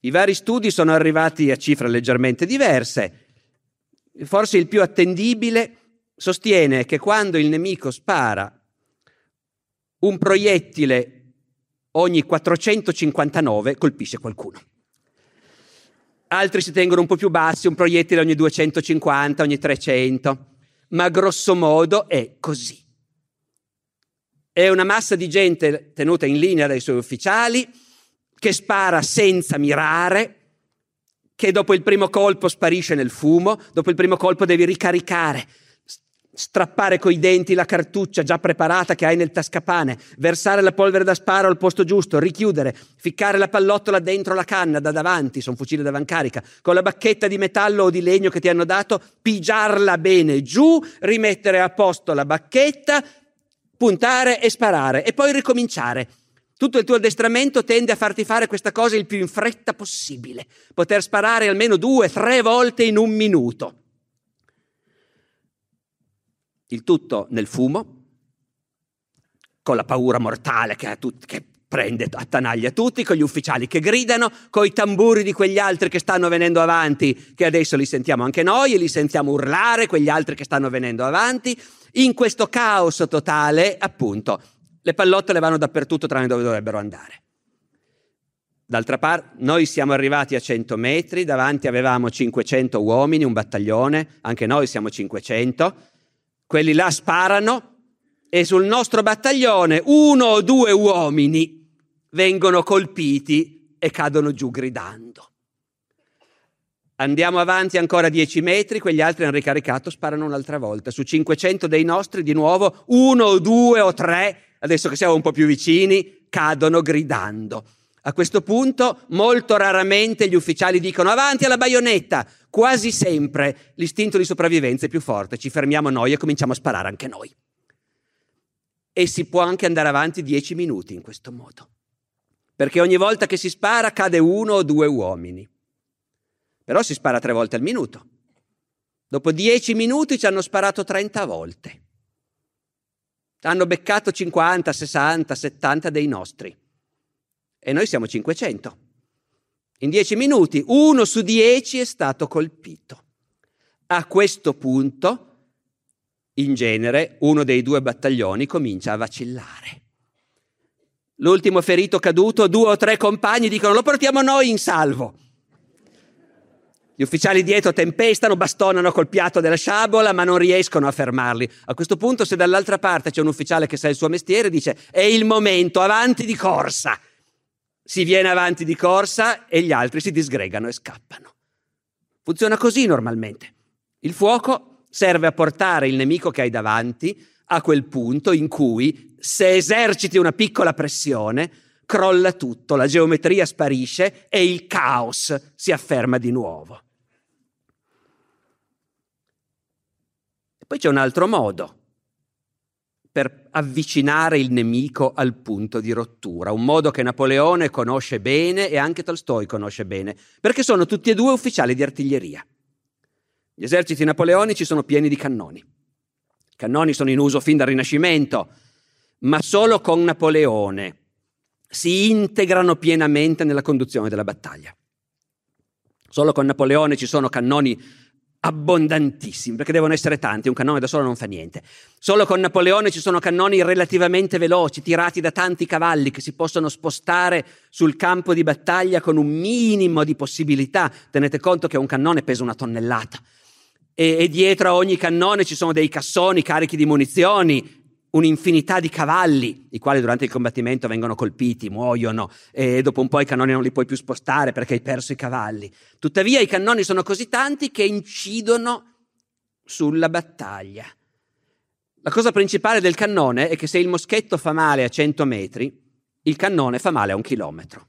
I vari studi sono arrivati a cifre leggermente diverse. Forse il più attendibile sostiene che quando il nemico spara un proiettile ogni 459 colpisce qualcuno. Altri si tengono un po' più bassi, un proiettile ogni 250, ogni 300, ma grosso modo è così. È una massa di gente tenuta in linea dai suoi ufficiali che spara senza mirare, che dopo il primo colpo sparisce nel fumo, dopo il primo colpo devi ricaricare, strappare coi denti la cartuccia già preparata che hai nel tascapane, versare la polvere da sparo al posto giusto, richiudere, ficcare la pallottola dentro la canna da davanti, sono fucile carica, con la bacchetta di metallo o di legno che ti hanno dato, pigiarla bene giù, rimettere a posto la bacchetta, puntare e sparare e poi ricominciare. Tutto il tuo addestramento tende a farti fare questa cosa il più in fretta possibile, poter sparare almeno due, tre volte in un minuto. Il tutto nel fumo, con la paura mortale che, tutti, che prende, attanaglia tutti, con gli ufficiali che gridano, con i tamburi di quegli altri che stanno venendo avanti, che adesso li sentiamo anche noi e li sentiamo urlare, quegli altri che stanno venendo avanti. In questo caos totale, appunto, le pallottole vanno dappertutto tranne dove dovrebbero andare. D'altra parte, noi siamo arrivati a 100 metri, davanti avevamo 500 uomini, un battaglione, anche noi siamo 500 quelli là sparano e sul nostro battaglione uno o due uomini vengono colpiti e cadono giù gridando. Andiamo avanti ancora dieci metri, quegli altri hanno ricaricato, sparano un'altra volta. Su 500 dei nostri, di nuovo, uno due o tre, adesso che siamo un po' più vicini, cadono gridando. A questo punto, molto raramente gli ufficiali dicono avanti alla baionetta. Quasi sempre l'istinto di sopravvivenza è più forte, ci fermiamo noi e cominciamo a sparare anche noi. E si può anche andare avanti dieci minuti in questo modo. Perché ogni volta che si spara cade uno o due uomini. Però si spara tre volte al minuto. Dopo dieci minuti ci hanno sparato 30 volte. Hanno beccato 50, 60, 70 dei nostri e noi siamo 500. In dieci minuti uno su dieci è stato colpito. A questo punto, in genere, uno dei due battaglioni comincia a vacillare. L'ultimo ferito caduto, due o tre compagni dicono lo portiamo noi in salvo. Gli ufficiali dietro tempestano, bastonano col piatto della sciabola, ma non riescono a fermarli. A questo punto, se dall'altra parte c'è un ufficiale che sa il suo mestiere, dice è il momento, avanti di corsa si viene avanti di corsa e gli altri si disgregano e scappano. Funziona così normalmente. Il fuoco serve a portare il nemico che hai davanti a quel punto in cui, se eserciti una piccola pressione, crolla tutto, la geometria sparisce e il caos si afferma di nuovo. Poi c'è un altro modo per avvicinare il nemico al punto di rottura, un modo che Napoleone conosce bene e anche Tolstoi conosce bene, perché sono tutti e due ufficiali di artiglieria. Gli eserciti napoleonici sono pieni di cannoni. I cannoni sono in uso fin dal Rinascimento, ma solo con Napoleone si integrano pienamente nella conduzione della battaglia. Solo con Napoleone ci sono cannoni abbondantissimi, perché devono essere tanti, un cannone da solo non fa niente. Solo con Napoleone ci sono cannoni relativamente veloci, tirati da tanti cavalli che si possono spostare sul campo di battaglia con un minimo di possibilità. Tenete conto che un cannone pesa una tonnellata. E, e dietro a ogni cannone ci sono dei cassoni carichi di munizioni, un'infinità di cavalli, i quali durante il combattimento vengono colpiti, muoiono e dopo un po' i cannoni non li puoi più spostare perché hai perso i cavalli. Tuttavia i cannoni sono così tanti che incidono sulla battaglia. La cosa principale del cannone è che se il moschetto fa male a 100 metri, il cannone fa male a un chilometro.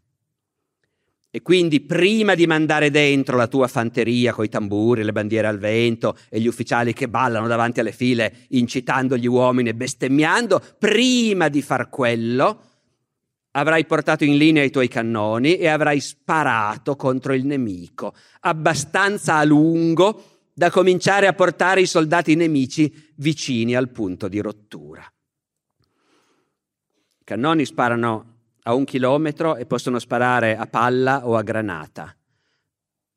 E quindi prima di mandare dentro la tua fanteria coi tamburi, le bandiere al vento e gli ufficiali che ballano davanti alle file incitando gli uomini e bestemmiando, prima di far quello avrai portato in linea i tuoi cannoni e avrai sparato contro il nemico, abbastanza a lungo da cominciare a portare i soldati nemici vicini al punto di rottura. I cannoni sparano a un chilometro e possono sparare a palla o a granata.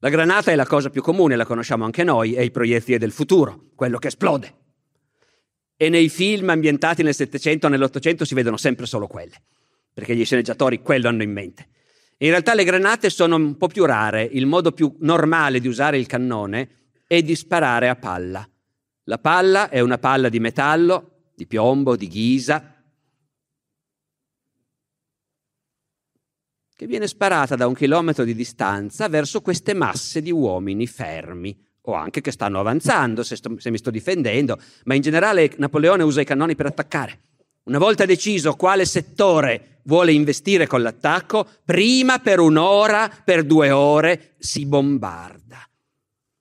La granata è la cosa più comune, la conosciamo anche noi, è il proiettile del futuro, quello che esplode. E nei film ambientati nel Settecento o nell'Ottocento si vedono sempre solo quelle, perché gli sceneggiatori quello hanno in mente. In realtà le granate sono un po' più rare, il modo più normale di usare il cannone è di sparare a palla. La palla è una palla di metallo, di piombo, di ghisa, che viene sparata da un chilometro di distanza verso queste masse di uomini fermi o anche che stanno avanzando, se, sto, se mi sto difendendo, ma in generale Napoleone usa i cannoni per attaccare. Una volta deciso quale settore vuole investire con l'attacco, prima per un'ora, per due ore si bombarda.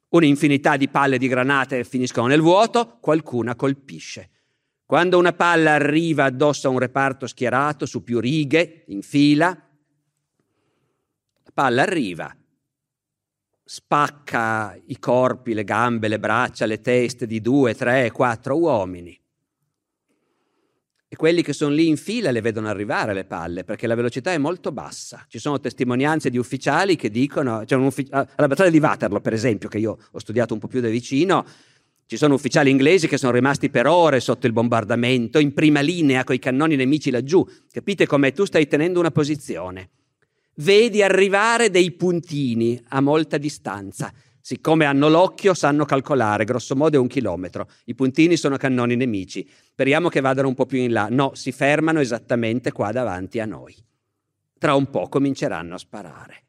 Un'infinità di palle di granate finiscono nel vuoto, qualcuna colpisce. Quando una palla arriva addosso a un reparto schierato su più righe, in fila, palla arriva, spacca i corpi, le gambe, le braccia, le teste di due, tre, quattro uomini. E quelli che sono lì in fila le vedono arrivare le palle perché la velocità è molto bassa. Ci sono testimonianze di ufficiali che dicono, cioè uffic- alla battaglia di Waterloo per esempio, che io ho studiato un po' più da vicino, ci sono ufficiali inglesi che sono rimasti per ore sotto il bombardamento, in prima linea con i cannoni nemici laggiù. Capite come tu stai tenendo una posizione vedi arrivare dei puntini a molta distanza. Siccome hanno l'occhio, sanno calcolare, grosso modo è un chilometro. I puntini sono cannoni nemici. Speriamo che vadano un po' più in là. No, si fermano esattamente qua davanti a noi. Tra un po' cominceranno a sparare.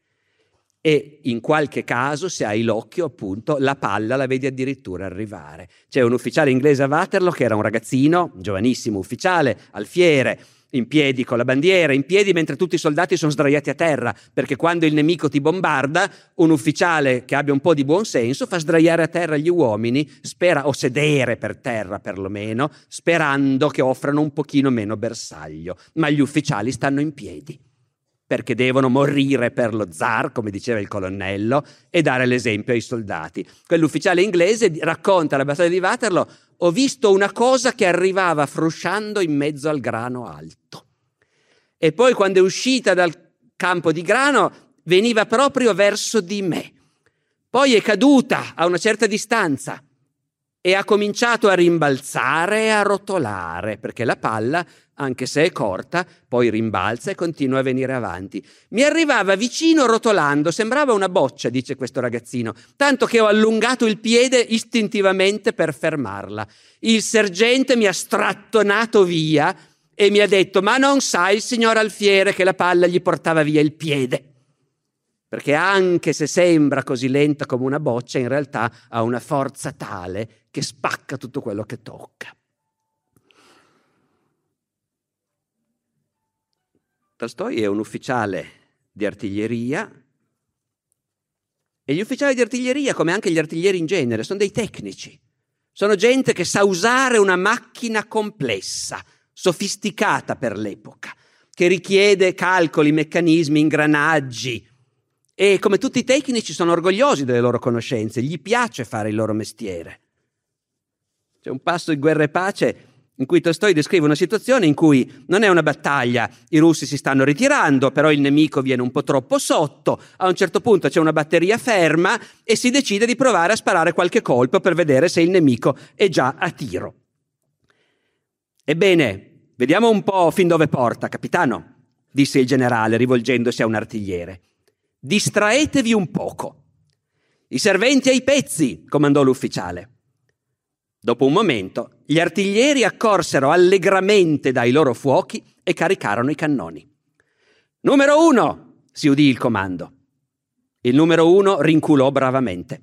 E in qualche caso, se hai l'occhio, appunto, la palla la vedi addirittura arrivare. C'è un ufficiale inglese a Waterloo che era un ragazzino, giovanissimo ufficiale, alfiere, in piedi con la bandiera, in piedi mentre tutti i soldati sono sdraiati a terra, perché quando il nemico ti bombarda, un ufficiale che abbia un po' di buon senso fa sdraiare a terra gli uomini, spera, o sedere per terra perlomeno, sperando che offrano un pochino meno bersaglio, ma gli ufficiali stanno in piedi perché devono morire per lo zar, come diceva il colonnello, e dare l'esempio ai soldati. Quell'ufficiale inglese racconta la battaglia di Waterloo ho visto una cosa che arrivava frusciando in mezzo al grano alto. E poi quando è uscita dal campo di grano veniva proprio verso di me. Poi è caduta a una certa distanza e ha cominciato a rimbalzare e a rotolare, perché la palla, anche se è corta, poi rimbalza e continua a venire avanti. Mi arrivava vicino rotolando, sembrava una boccia, dice questo ragazzino, tanto che ho allungato il piede istintivamente per fermarla. Il sergente mi ha strattonato via e mi ha detto, ma non sa il signor Alfiere che la palla gli portava via il piede perché anche se sembra così lenta come una boccia, in realtà ha una forza tale che spacca tutto quello che tocca. Tolstoi è un ufficiale di artiglieria e gli ufficiali di artiglieria, come anche gli artiglieri in genere, sono dei tecnici. Sono gente che sa usare una macchina complessa, sofisticata per l'epoca, che richiede calcoli, meccanismi, ingranaggi, e come tutti i tecnici sono orgogliosi delle loro conoscenze, gli piace fare il loro mestiere. C'è un passo di Guerra e Pace in cui Tolstoi descrive una situazione in cui non è una battaglia, i russi si stanno ritirando, però il nemico viene un po' troppo sotto, a un certo punto c'è una batteria ferma e si decide di provare a sparare qualche colpo per vedere se il nemico è già a tiro. Ebbene, vediamo un po' fin dove porta, capitano, disse il generale rivolgendosi a un artigliere. Distraetevi un poco. I serventi ai pezzi, comandò l'ufficiale. Dopo un momento, gli artiglieri accorsero allegramente dai loro fuochi e caricarono i cannoni. Numero uno, si udì il comando. Il numero uno rinculò bravamente.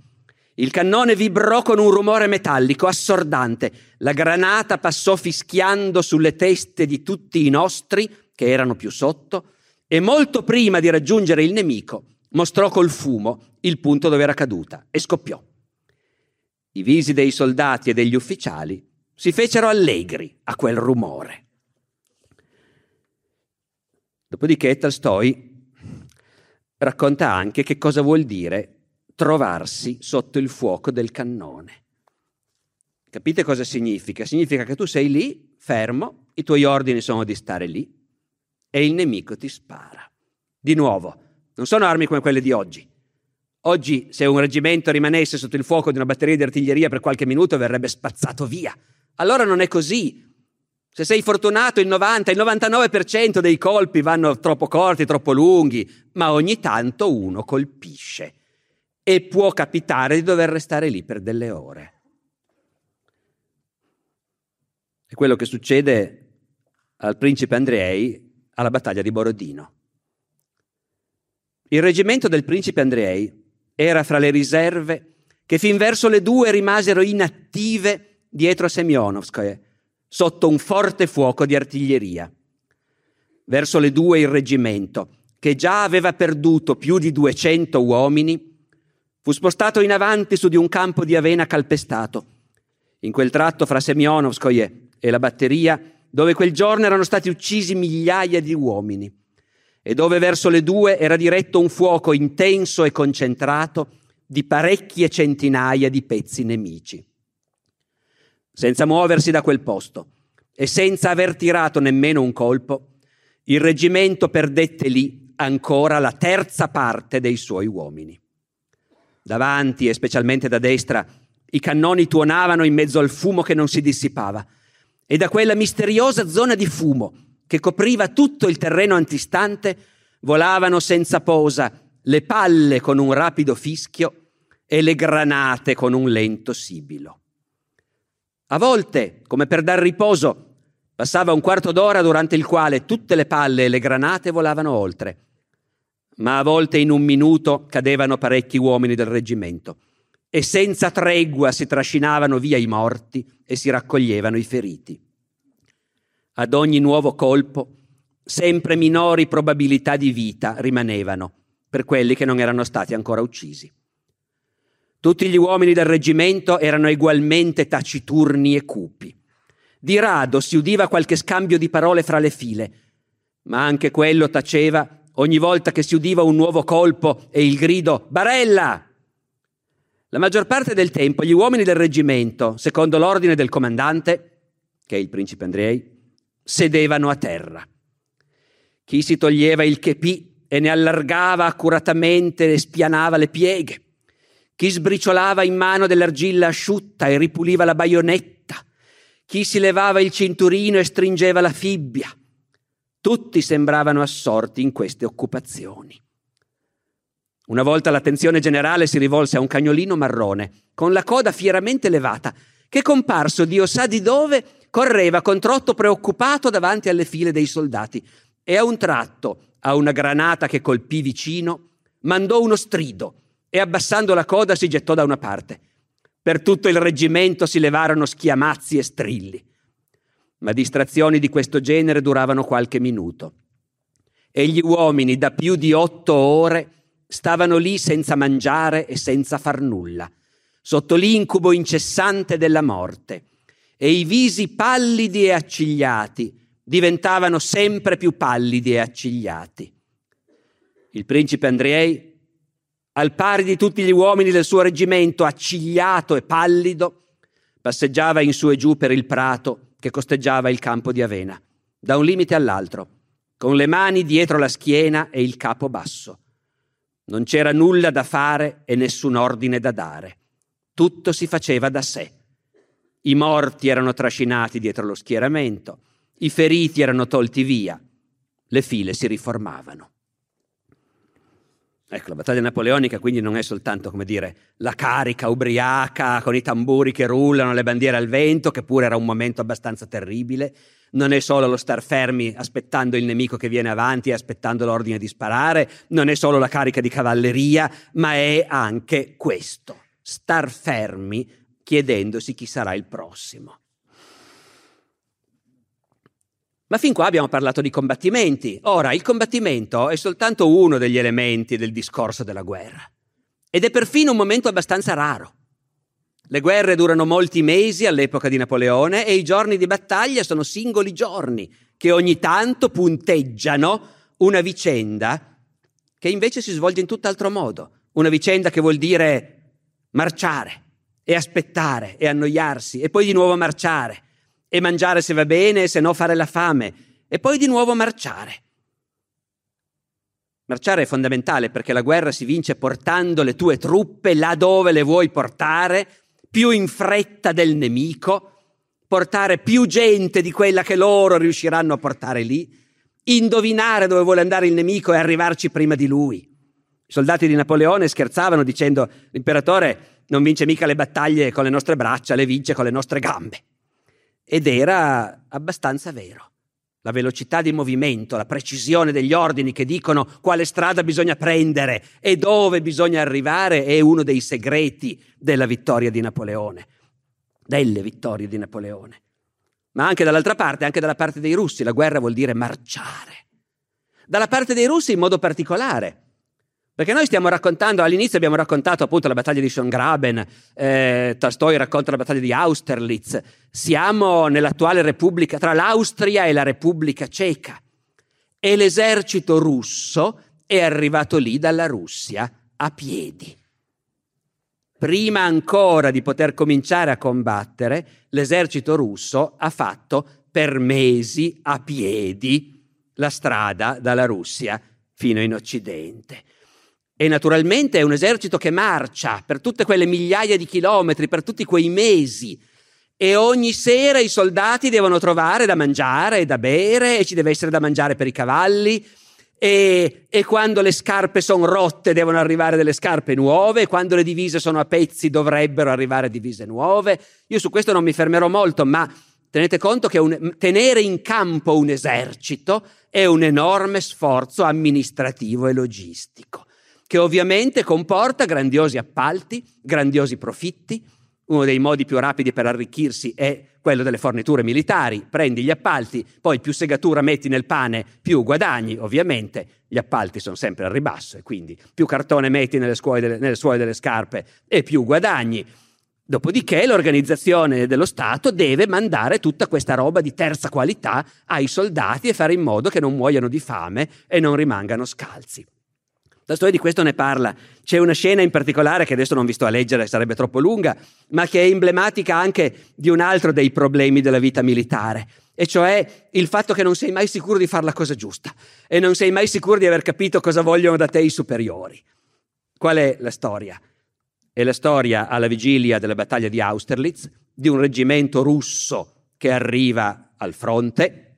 Il cannone vibrò con un rumore metallico assordante. La granata passò fischiando sulle teste di tutti i nostri, che erano più sotto, e molto prima di raggiungere il nemico mostrò col fumo il punto dove era caduta e scoppiò. I visi dei soldati e degli ufficiali si fecero allegri a quel rumore. Dopodiché Tolstoi racconta anche che cosa vuol dire trovarsi sotto il fuoco del cannone. Capite cosa significa? Significa che tu sei lì, fermo, i tuoi ordini sono di stare lì e il nemico ti spara. Di nuovo, non sono armi come quelle di oggi. Oggi, se un reggimento rimanesse sotto il fuoco di una batteria di artiglieria per qualche minuto, verrebbe spazzato via. Allora non è così. Se sei fortunato, il 90, il 99% dei colpi vanno troppo corti, troppo lunghi, ma ogni tanto uno colpisce. E può capitare di dover restare lì per delle ore. È quello che succede al principe Andrei alla battaglia di Borodino. Il reggimento del principe Andrei era fra le riserve che fin verso le due rimasero inattive dietro a sotto un forte fuoco di artiglieria. Verso le due il reggimento, che già aveva perduto più di 200 uomini, fu spostato in avanti su di un campo di avena calpestato. In quel tratto fra Semyonovskoye e la batteria, dove quel giorno erano stati uccisi migliaia di uomini e dove verso le due era diretto un fuoco intenso e concentrato di parecchie centinaia di pezzi nemici senza muoversi da quel posto e senza aver tirato nemmeno un colpo, il reggimento perdette lì ancora la terza parte dei suoi uomini. Davanti e specialmente da destra i cannoni tuonavano in mezzo al fumo che non si dissipava e da quella misteriosa zona di fumo che copriva tutto il terreno antistante volavano senza posa le palle con un rapido fischio e le granate con un lento sibilo. A volte, come per dar riposo, passava un quarto d'ora durante il quale tutte le palle e le granate volavano oltre, ma a volte in un minuto cadevano parecchi uomini del reggimento e senza tregua si trascinavano via i morti e si raccoglievano i feriti. Ad ogni nuovo colpo, sempre minori probabilità di vita rimanevano per quelli che non erano stati ancora uccisi. Tutti gli uomini del reggimento erano egualmente taciturni e cupi. Di rado si udiva qualche scambio di parole fra le file, ma anche quello taceva ogni volta che si udiva un nuovo colpo e il grido Barella! La maggior parte del tempo gli uomini del reggimento, secondo l'ordine del comandante, che è il principe Andrei, sedevano a terra. Chi si toglieva il chepì e ne allargava accuratamente e spianava le pieghe chi sbriciolava in mano dell'argilla asciutta e ripuliva la baionetta, chi si levava il cinturino e stringeva la fibbia. Tutti sembravano assorti in queste occupazioni. Una volta l'attenzione generale si rivolse a un cagnolino marrone, con la coda fieramente levata, che comparso Dio sa di dove correva con trotto preoccupato davanti alle file dei soldati e a un tratto, a una granata che colpì vicino, mandò uno strido e abbassando la coda si gettò da una parte. Per tutto il reggimento si levarono schiamazzi e strilli. Ma distrazioni di questo genere duravano qualche minuto. E gli uomini da più di otto ore stavano lì senza mangiare e senza far nulla, sotto l'incubo incessante della morte, e i visi pallidi e accigliati diventavano sempre più pallidi e accigliati. Il principe Andrei al pari di tutti gli uomini del suo reggimento, accigliato e pallido, passeggiava in su e giù per il prato che costeggiava il campo di avena, da un limite all'altro, con le mani dietro la schiena e il capo basso. Non c'era nulla da fare e nessun ordine da dare. Tutto si faceva da sé. I morti erano trascinati dietro lo schieramento, i feriti erano tolti via, le file si riformavano. Ecco, la battaglia napoleonica quindi non è soltanto, come dire, la carica ubriaca con i tamburi che rullano, le bandiere al vento, che pure era un momento abbastanza terribile, non è solo lo star fermi aspettando il nemico che viene avanti e aspettando l'ordine di sparare, non è solo la carica di cavalleria, ma è anche questo, star fermi chiedendosi chi sarà il prossimo. Ma fin qua abbiamo parlato di combattimenti. Ora, il combattimento è soltanto uno degli elementi del discorso della guerra. Ed è perfino un momento abbastanza raro. Le guerre durano molti mesi all'epoca di Napoleone e i giorni di battaglia sono singoli giorni che ogni tanto punteggiano una vicenda che invece si svolge in tutt'altro modo. Una vicenda che vuol dire marciare e aspettare e annoiarsi e poi di nuovo marciare e mangiare se va bene e se no fare la fame e poi di nuovo marciare. Marciare è fondamentale perché la guerra si vince portando le tue truppe là dove le vuoi portare, più in fretta del nemico, portare più gente di quella che loro riusciranno a portare lì, indovinare dove vuole andare il nemico e arrivarci prima di lui. I soldati di Napoleone scherzavano dicendo l'imperatore non vince mica le battaglie con le nostre braccia, le vince con le nostre gambe. Ed era abbastanza vero la velocità di movimento, la precisione degli ordini che dicono quale strada bisogna prendere e dove bisogna arrivare è uno dei segreti della vittoria di Napoleone, delle vittorie di Napoleone. Ma anche dall'altra parte, anche dalla parte dei russi, la guerra vuol dire marciare. Dalla parte dei russi in modo particolare, perché noi stiamo raccontando, all'inizio abbiamo raccontato appunto la battaglia di Schöngraben, eh, Tolstoi racconta la battaglia di Austerlitz, siamo nell'attuale Repubblica, tra l'Austria e la Repubblica Ceca. E l'esercito russo è arrivato lì dalla Russia a piedi. Prima ancora di poter cominciare a combattere, l'esercito russo ha fatto per mesi a piedi la strada dalla Russia fino in Occidente. E naturalmente è un esercito che marcia per tutte quelle migliaia di chilometri, per tutti quei mesi. E ogni sera i soldati devono trovare da mangiare e da bere, e ci deve essere da mangiare per i cavalli. E, e quando le scarpe sono rotte devono arrivare delle scarpe nuove, e quando le divise sono a pezzi dovrebbero arrivare divise nuove. Io su questo non mi fermerò molto, ma tenete conto che un, tenere in campo un esercito è un enorme sforzo amministrativo e logistico che ovviamente comporta grandiosi appalti, grandiosi profitti. Uno dei modi più rapidi per arricchirsi è quello delle forniture militari. Prendi gli appalti, poi più segatura metti nel pane, più guadagni. Ovviamente gli appalti sono sempre al ribasso e quindi più cartone metti nelle, delle, nelle suole delle scarpe e più guadagni. Dopodiché l'organizzazione dello Stato deve mandare tutta questa roba di terza qualità ai soldati e fare in modo che non muoiano di fame e non rimangano scalzi. Storia di questo ne parla. C'è una scena in particolare che adesso non vi sto a leggere, sarebbe troppo lunga, ma che è emblematica anche di un altro dei problemi della vita militare, e cioè il fatto che non sei mai sicuro di fare la cosa giusta e non sei mai sicuro di aver capito cosa vogliono da te i superiori. Qual è la storia? È la storia alla vigilia della battaglia di Austerlitz di un reggimento russo che arriva al fronte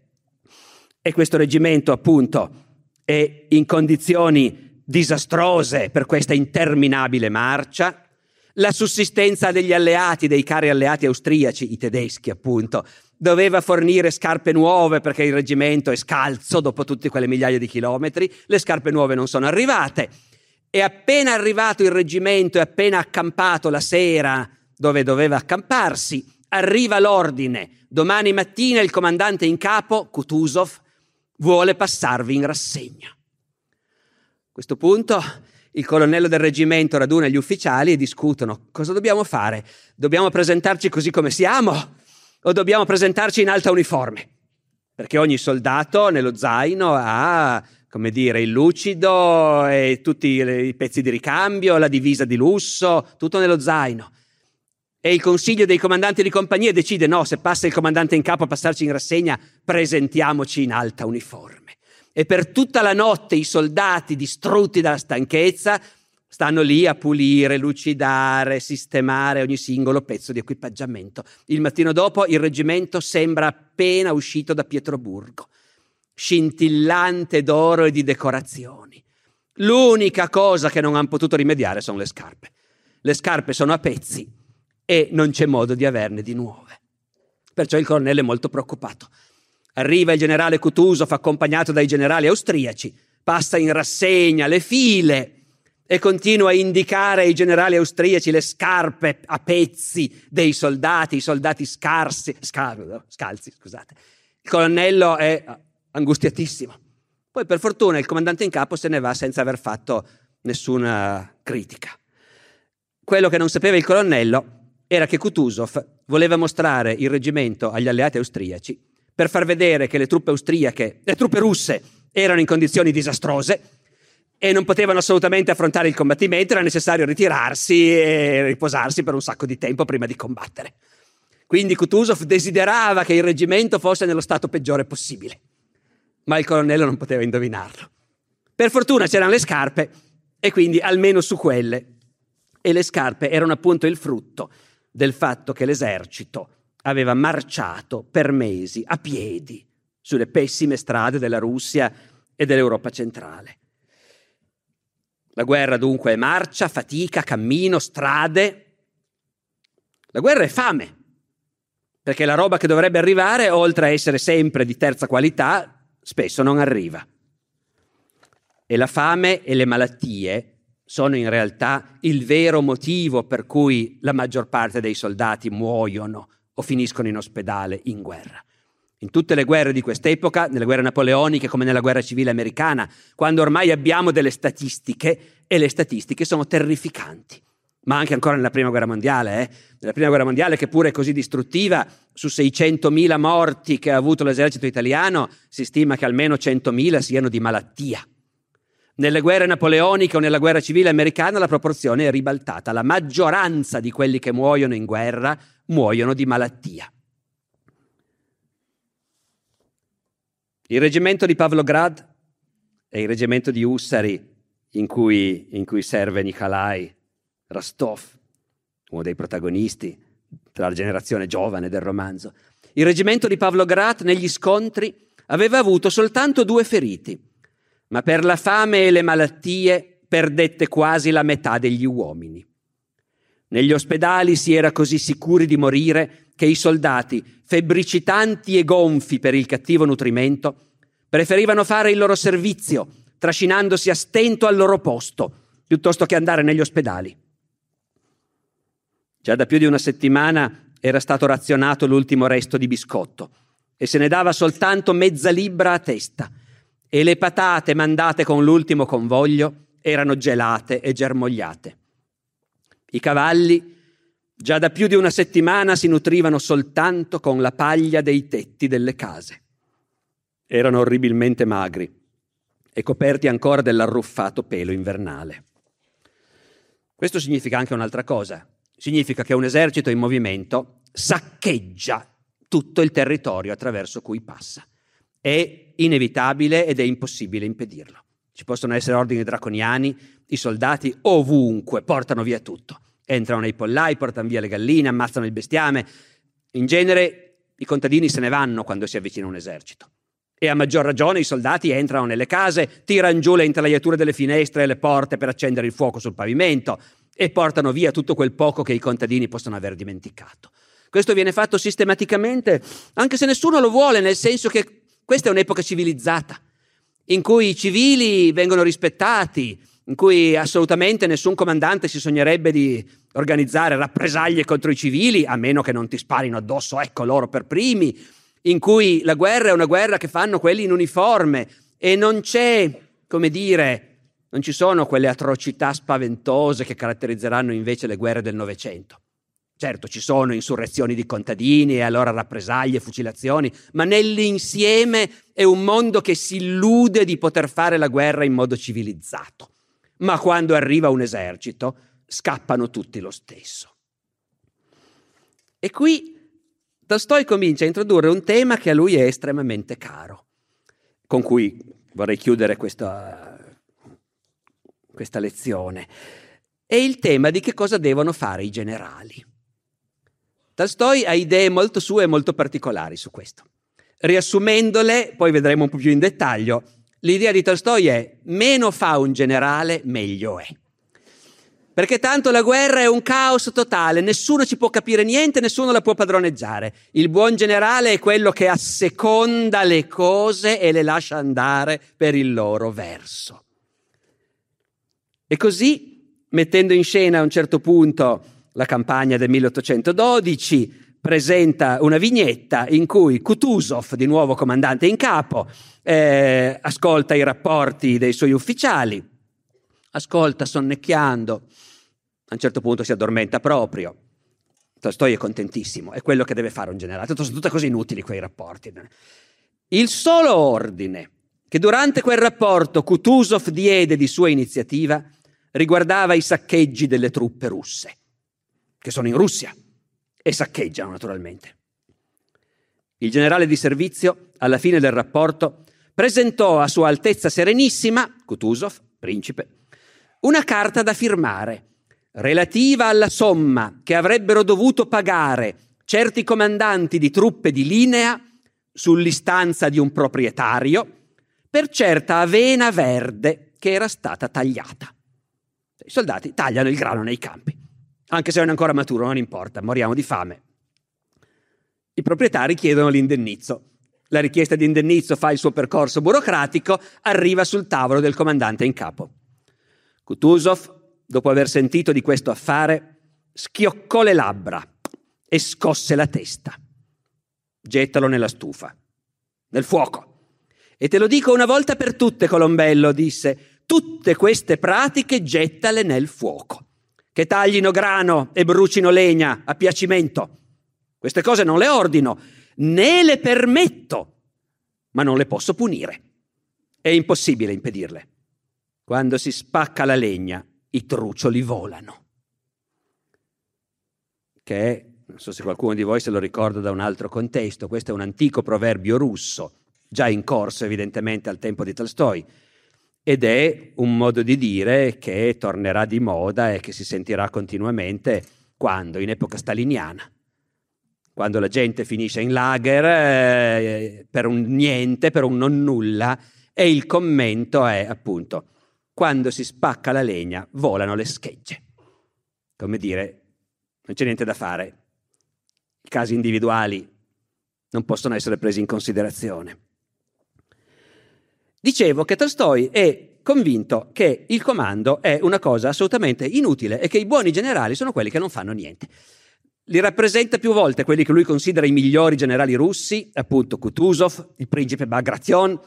e questo reggimento appunto è in condizioni disastrose per questa interminabile marcia, la sussistenza degli alleati, dei cari alleati austriaci, i tedeschi appunto, doveva fornire scarpe nuove perché il reggimento è scalzo dopo tutte quelle migliaia di chilometri, le scarpe nuove non sono arrivate e appena arrivato il reggimento e appena accampato la sera dove doveva accamparsi, arriva l'ordine, domani mattina il comandante in capo, Kutuzov, vuole passarvi in rassegna questo punto il colonnello del reggimento raduna gli ufficiali e discutono cosa dobbiamo fare. Dobbiamo presentarci così come siamo o dobbiamo presentarci in alta uniforme? Perché ogni soldato nello zaino ha, come dire, il lucido e tutti i pezzi di ricambio, la divisa di lusso, tutto nello zaino. E il consiglio dei comandanti di compagnia decide no, se passa il comandante in capo a passarci in rassegna, presentiamoci in alta uniforme e per tutta la notte i soldati distrutti dalla stanchezza stanno lì a pulire, lucidare, sistemare ogni singolo pezzo di equipaggiamento. Il mattino dopo il reggimento sembra appena uscito da Pietroburgo, scintillante d'oro e di decorazioni. L'unica cosa che non hanno potuto rimediare sono le scarpe. Le scarpe sono a pezzi e non c'è modo di averne di nuove. Perciò il colonnello è molto preoccupato. Arriva il generale Kutuzov accompagnato dai generali austriaci, passa in rassegna le file e continua a indicare ai generali austriaci le scarpe a pezzi dei soldati, i soldati scarsi, scar- scalzi, scusate, Il colonnello è angustiatissimo. Poi per fortuna il comandante in capo se ne va senza aver fatto nessuna critica. Quello che non sapeva il colonnello era che Kutuzov voleva mostrare il reggimento agli alleati austriaci per far vedere che le truppe austriache, le truppe russe, erano in condizioni disastrose e non potevano assolutamente affrontare il combattimento, era necessario ritirarsi e riposarsi per un sacco di tempo prima di combattere. Quindi Kutuzov desiderava che il reggimento fosse nello stato peggiore possibile, ma il colonnello non poteva indovinarlo. Per fortuna c'erano le scarpe e quindi almeno su quelle. E le scarpe erano appunto il frutto del fatto che l'esercito aveva marciato per mesi a piedi sulle pessime strade della Russia e dell'Europa centrale. La guerra dunque è marcia, fatica, cammino, strade. La guerra è fame, perché la roba che dovrebbe arrivare, oltre a essere sempre di terza qualità, spesso non arriva. E la fame e le malattie sono in realtà il vero motivo per cui la maggior parte dei soldati muoiono o finiscono in ospedale in guerra. In tutte le guerre di quest'epoca, nelle guerre napoleoniche come nella guerra civile americana, quando ormai abbiamo delle statistiche e le statistiche sono terrificanti ma anche ancora nella prima guerra mondiale, eh? nella prima guerra mondiale che pure è così distruttiva, su 600.000 morti che ha avuto l'esercito italiano, si stima che almeno 100.000 siano di malattia. Nelle guerre napoleoniche o nella guerra civile americana la proporzione è ribaltata, la maggioranza di quelli che muoiono in guerra muoiono di malattia. Il reggimento di Pavlograd e il reggimento di Ussari in cui, in cui serve Nikolai Rostov, uno dei protagonisti tra la generazione giovane del romanzo. Il reggimento di Pavlograd negli scontri aveva avuto soltanto due feriti, ma per la fame e le malattie perdette quasi la metà degli uomini. Negli ospedali si era così sicuri di morire che i soldati, febbricitanti e gonfi per il cattivo nutrimento, preferivano fare il loro servizio, trascinandosi a stento al loro posto, piuttosto che andare negli ospedali. Già da più di una settimana era stato razionato l'ultimo resto di biscotto e se ne dava soltanto mezza libbra a testa e le patate mandate con l'ultimo convoglio erano gelate e germogliate. I cavalli già da più di una settimana si nutrivano soltanto con la paglia dei tetti delle case. Erano orribilmente magri e coperti ancora dell'arruffato pelo invernale. Questo significa anche un'altra cosa significa che un esercito in movimento saccheggia tutto il territorio attraverso cui passa. È inevitabile ed è impossibile impedirlo. Ci possono essere ordini draconiani, i soldati ovunque portano via tutto. Entrano nei pollai, portano via le galline, ammazzano il bestiame. In genere i contadini se ne vanno quando si avvicina un esercito. E a maggior ragione i soldati entrano nelle case, tirano giù le intelaiature delle finestre e le porte per accendere il fuoco sul pavimento, e portano via tutto quel poco che i contadini possono aver dimenticato. Questo viene fatto sistematicamente, anche se nessuno lo vuole, nel senso che questa è un'epoca civilizzata, in cui i civili vengono rispettati, in cui assolutamente nessun comandante si sognerebbe di organizzare rappresaglie contro i civili, a meno che non ti sparino addosso, ecco loro per primi, in cui la guerra è una guerra che fanno quelli in uniforme e non c'è, come dire, non ci sono quelle atrocità spaventose che caratterizzeranno invece le guerre del Novecento. Certo, ci sono insurrezioni di contadini e allora rappresaglie, fucilazioni, ma nell'insieme è un mondo che si illude di poter fare la guerra in modo civilizzato. Ma quando arriva un esercito, scappano tutti lo stesso. E qui Tolstoi comincia a introdurre un tema che a lui è estremamente caro, con cui vorrei chiudere questa, questa lezione, è il tema di che cosa devono fare i generali. Tolstoi ha idee molto sue e molto particolari su questo. Riassumendole, poi vedremo un po' più in dettaglio, l'idea di Tolstoi è meno fa un generale, meglio è. Perché tanto la guerra è un caos totale, nessuno ci può capire niente, nessuno la può padroneggiare. Il buon generale è quello che asseconda le cose e le lascia andare per il loro verso. E così, mettendo in scena a un certo punto la campagna del 1812, presenta una vignetta in cui Kutuzov, di nuovo comandante in capo, eh, ascolta i rapporti dei suoi ufficiali, ascolta sonnecchiando, a un certo punto si addormenta proprio. Tolstoi è contentissimo, è quello che deve fare un generale. Sono tutte cose inutili quei rapporti. Il solo ordine che durante quel rapporto Kutuzov diede di sua iniziativa riguardava i saccheggi delle truppe russe, che sono in Russia e saccheggiano naturalmente. Il generale di servizio, alla fine del rapporto, presentò a Sua Altezza Serenissima, Kutuzov, principe, una carta da firmare relativa alla somma che avrebbero dovuto pagare certi comandanti di truppe di linea sull'istanza di un proprietario per certa avena verde che era stata tagliata. I soldati tagliano il grano nei campi, anche se non è ancora maturo, non importa, moriamo di fame. I proprietari chiedono l'indennizzo. La richiesta di indennizzo fa il suo percorso burocratico, arriva sul tavolo del comandante in capo. Kutuzov, dopo aver sentito di questo affare, schioccò le labbra e scosse la testa. Gettalo nella stufa, nel fuoco. E te lo dico una volta per tutte, Colombello, disse, tutte queste pratiche gettale nel fuoco, che taglino grano e brucino legna a piacimento. Queste cose non le ordino, né le permetto, ma non le posso punire. È impossibile impedirle. Quando si spacca la legna, i trucioli volano. Che è, non so se qualcuno di voi se lo ricorda da un altro contesto, questo è un antico proverbio russo già in corso evidentemente al tempo di Tolstoi, ed è un modo di dire che tornerà di moda e che si sentirà continuamente quando? In epoca staliniana, quando la gente finisce in lager eh, per un niente, per un non nulla, e il commento è appunto, quando si spacca la legna volano le schegge. Come dire, non c'è niente da fare, i casi individuali non possono essere presi in considerazione. Dicevo che Tolstoi è convinto che il comando è una cosa assolutamente inutile e che i buoni generali sono quelli che non fanno niente. Li rappresenta più volte quelli che lui considera i migliori generali russi, appunto Kutuzov, il principe Bagration,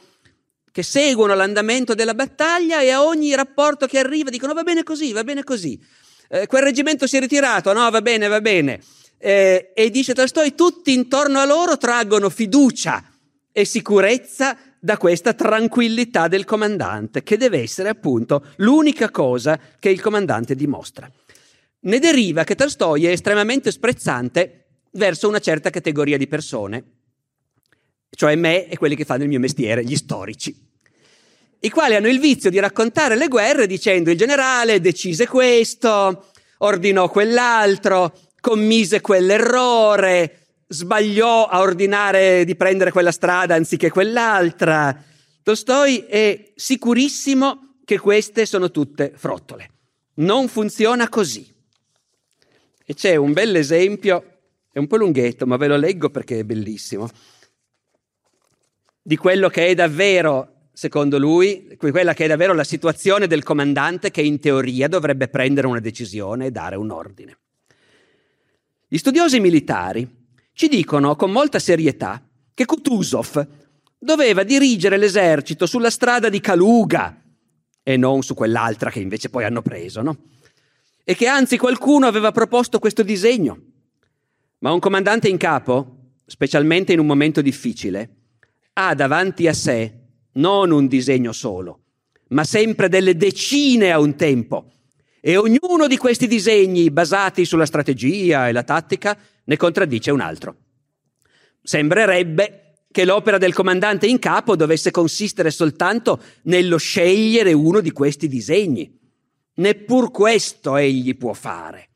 che seguono l'andamento della battaglia e a ogni rapporto che arriva dicono va bene così, va bene così. Eh, quel reggimento si è ritirato, no, va bene, va bene. Eh, e dice Tolstoi, tutti intorno a loro traggono fiducia e sicurezza da questa tranquillità del comandante, che deve essere appunto l'unica cosa che il comandante dimostra. Ne deriva che Tolstoi è estremamente sprezzante verso una certa categoria di persone, cioè me e quelli che fanno il mio mestiere, gli storici, i quali hanno il vizio di raccontare le guerre dicendo il generale decise questo, ordinò quell'altro, commise quell'errore, sbagliò a ordinare di prendere quella strada anziché quell'altra. Tolstoi è sicurissimo che queste sono tutte frottole. Non funziona così. E c'è un bel esempio, è un po' lunghetto, ma ve lo leggo perché è bellissimo, di quello che è davvero, secondo lui, quella che è davvero la situazione del comandante che in teoria dovrebbe prendere una decisione e dare un ordine. Gli studiosi militari ci dicono con molta serietà che Kutuzov doveva dirigere l'esercito sulla strada di Kaluga e non su quell'altra che invece poi hanno preso, no? E che anzi qualcuno aveva proposto questo disegno. Ma un comandante in capo, specialmente in un momento difficile, ha davanti a sé non un disegno solo, ma sempre delle decine a un tempo. E ognuno di questi disegni, basati sulla strategia e la tattica, ne contraddice un altro. Sembrerebbe che l'opera del comandante in capo dovesse consistere soltanto nello scegliere uno di questi disegni. Neppur questo egli può fare.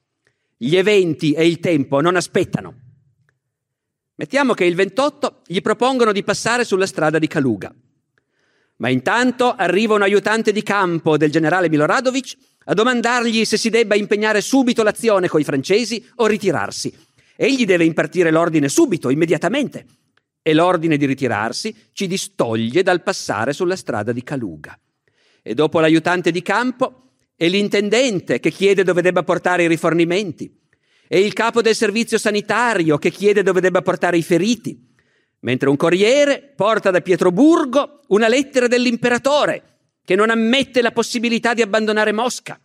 Gli eventi e il tempo non aspettano. Mettiamo che il 28 gli propongono di passare sulla strada di Kaluga. Ma intanto arriva un aiutante di campo del generale Miloradovic a domandargli se si debba impegnare subito l'azione coi francesi o ritirarsi. Egli deve impartire l'ordine subito, immediatamente. E l'ordine di ritirarsi ci distoglie dal passare sulla strada di Caluga. E dopo l'aiutante di campo è l'intendente che chiede dove debba portare i rifornimenti. e il capo del servizio sanitario che chiede dove debba portare i feriti, mentre un corriere porta da Pietroburgo una lettera dell'imperatore che non ammette la possibilità di abbandonare Mosca.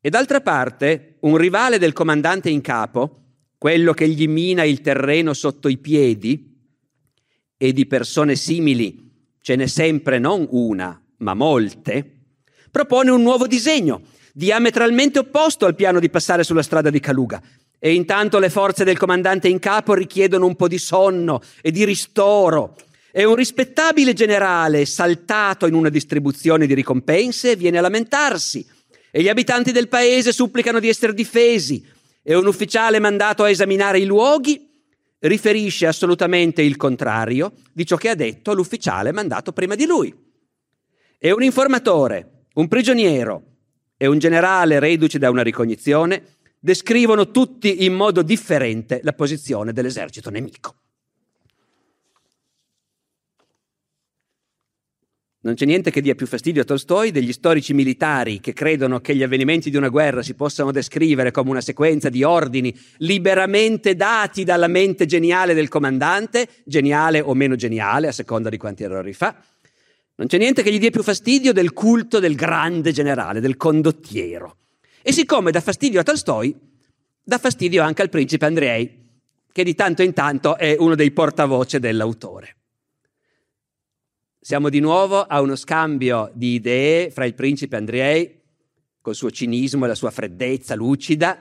E d'altra parte un rivale del comandante in capo, quello che gli mina il terreno sotto i piedi, e di persone simili ce n'è sempre non una, ma molte, propone un nuovo disegno, diametralmente opposto al piano di passare sulla strada di Caluga. E intanto le forze del comandante in capo richiedono un po' di sonno e di ristoro. E un rispettabile generale, saltato in una distribuzione di ricompense, viene a lamentarsi. E gli abitanti del paese supplicano di essere difesi. E un ufficiale mandato a esaminare i luoghi riferisce assolutamente il contrario di ciò che ha detto l'ufficiale mandato prima di lui. E un informatore, un prigioniero e un generale reduce da una ricognizione descrivono tutti in modo differente la posizione dell'esercito nemico. Non c'è niente che dia più fastidio a Tolstoi degli storici militari che credono che gli avvenimenti di una guerra si possano descrivere come una sequenza di ordini liberamente dati dalla mente geniale del comandante, geniale o meno geniale, a seconda di quanti errori fa. Non c'è niente che gli dia più fastidio del culto del grande generale, del condottiero. E siccome dà fastidio a Tolstoi, dà fastidio anche al principe Andrei, che di tanto in tanto è uno dei portavoce dell'autore. Siamo di nuovo a uno scambio di idee fra il principe Andrei, col suo cinismo e la sua freddezza lucida,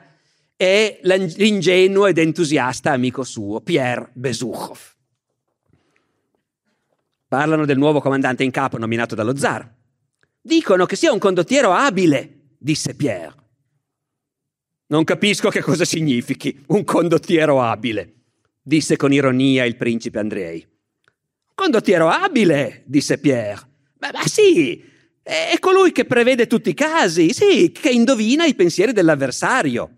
e l'ingenuo ed entusiasta amico suo, Pierre Besukhov. Parlano del nuovo comandante in capo nominato dallo zar. Dicono che sia un condottiero abile, disse Pierre. Non capisco che cosa significhi un condottiero abile, disse con ironia il principe Andrei. Condottiero abile, disse Pierre. Ma, ma sì, è colui che prevede tutti i casi, sì, che indovina i pensieri dell'avversario.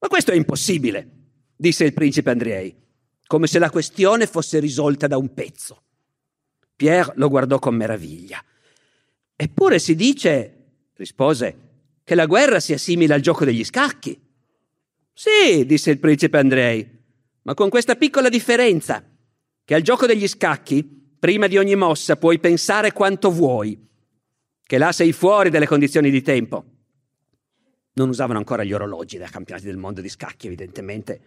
Ma questo è impossibile, disse il principe Andrei, come se la questione fosse risolta da un pezzo. Pierre lo guardò con meraviglia. Eppure si dice, rispose, che la guerra sia simile al gioco degli scacchi. Sì, disse il principe Andrei, ma con questa piccola differenza che al gioco degli scacchi, prima di ogni mossa, puoi pensare quanto vuoi, che là sei fuori dalle condizioni di tempo. Non usavano ancora gli orologi da campionati del mondo di scacchi, evidentemente.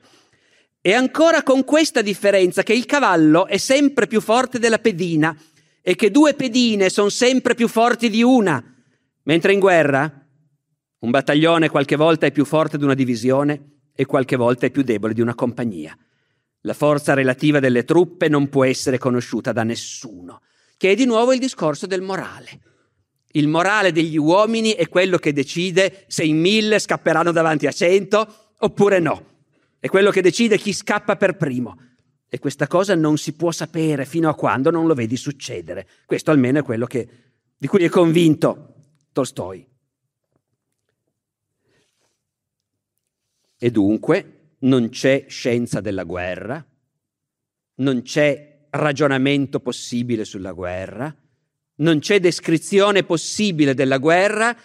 E ancora con questa differenza che il cavallo è sempre più forte della pedina e che due pedine sono sempre più forti di una, mentre in guerra un battaglione qualche volta è più forte di una divisione e qualche volta è più debole di una compagnia. La forza relativa delle truppe non può essere conosciuta da nessuno, che è di nuovo il discorso del morale. Il morale degli uomini è quello che decide se in mille scapperanno davanti a cento oppure no. È quello che decide chi scappa per primo. E questa cosa non si può sapere fino a quando non lo vedi succedere. Questo almeno è quello che, di cui è convinto Tolstoi. E dunque non c'è scienza della guerra, non c'è ragionamento possibile sulla guerra, non c'è descrizione possibile della guerra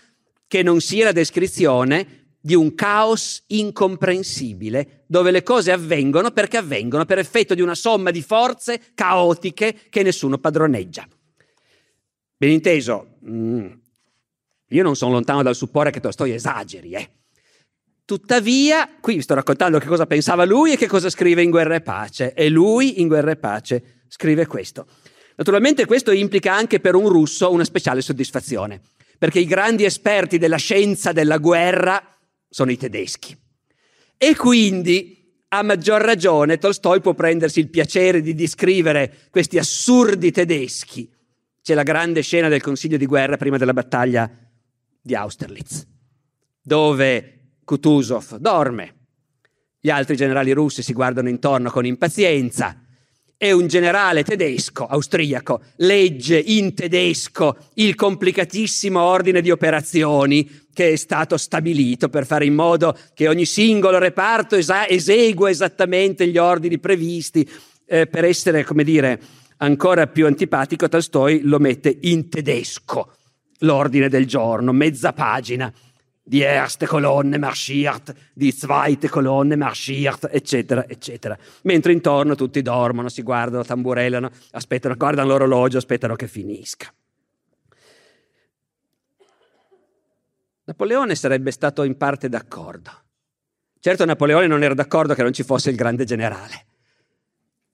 che non sia la descrizione di un caos incomprensibile, dove le cose avvengono perché avvengono per effetto di una somma di forze caotiche che nessuno padroneggia. Ben inteso, mm, io non sono lontano dal supporre che Tolstoi esageri, eh. Tuttavia, qui vi sto raccontando che cosa pensava lui e che cosa scrive in Guerra e Pace. E lui in Guerra e Pace scrive questo. Naturalmente questo implica anche per un russo una speciale soddisfazione, perché i grandi esperti della scienza della guerra sono i tedeschi. E quindi, a maggior ragione, Tolstoi può prendersi il piacere di descrivere questi assurdi tedeschi. C'è la grande scena del consiglio di guerra prima della battaglia di Austerlitz, dove Kutuzov dorme. Gli altri generali russi si guardano intorno con impazienza e un generale tedesco, austriaco, legge in tedesco il complicatissimo ordine di operazioni che è stato stabilito per fare in modo che ogni singolo reparto esa- esegua esattamente gli ordini previsti. Eh, per essere, come dire, ancora più antipatico, Tolstoi lo mette in tedesco, l'ordine del giorno, mezza pagina Die erste Colonne marschiert, die zweite Colonne marschiert, eccetera, eccetera. Mentre intorno tutti dormono, si guardano, tamburellano, aspettano, guardano l'orologio, aspettano che finisca. Napoleone sarebbe stato in parte d'accordo. Certo Napoleone non era d'accordo che non ci fosse il grande generale.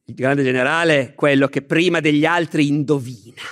Il grande generale è quello che prima degli altri indovina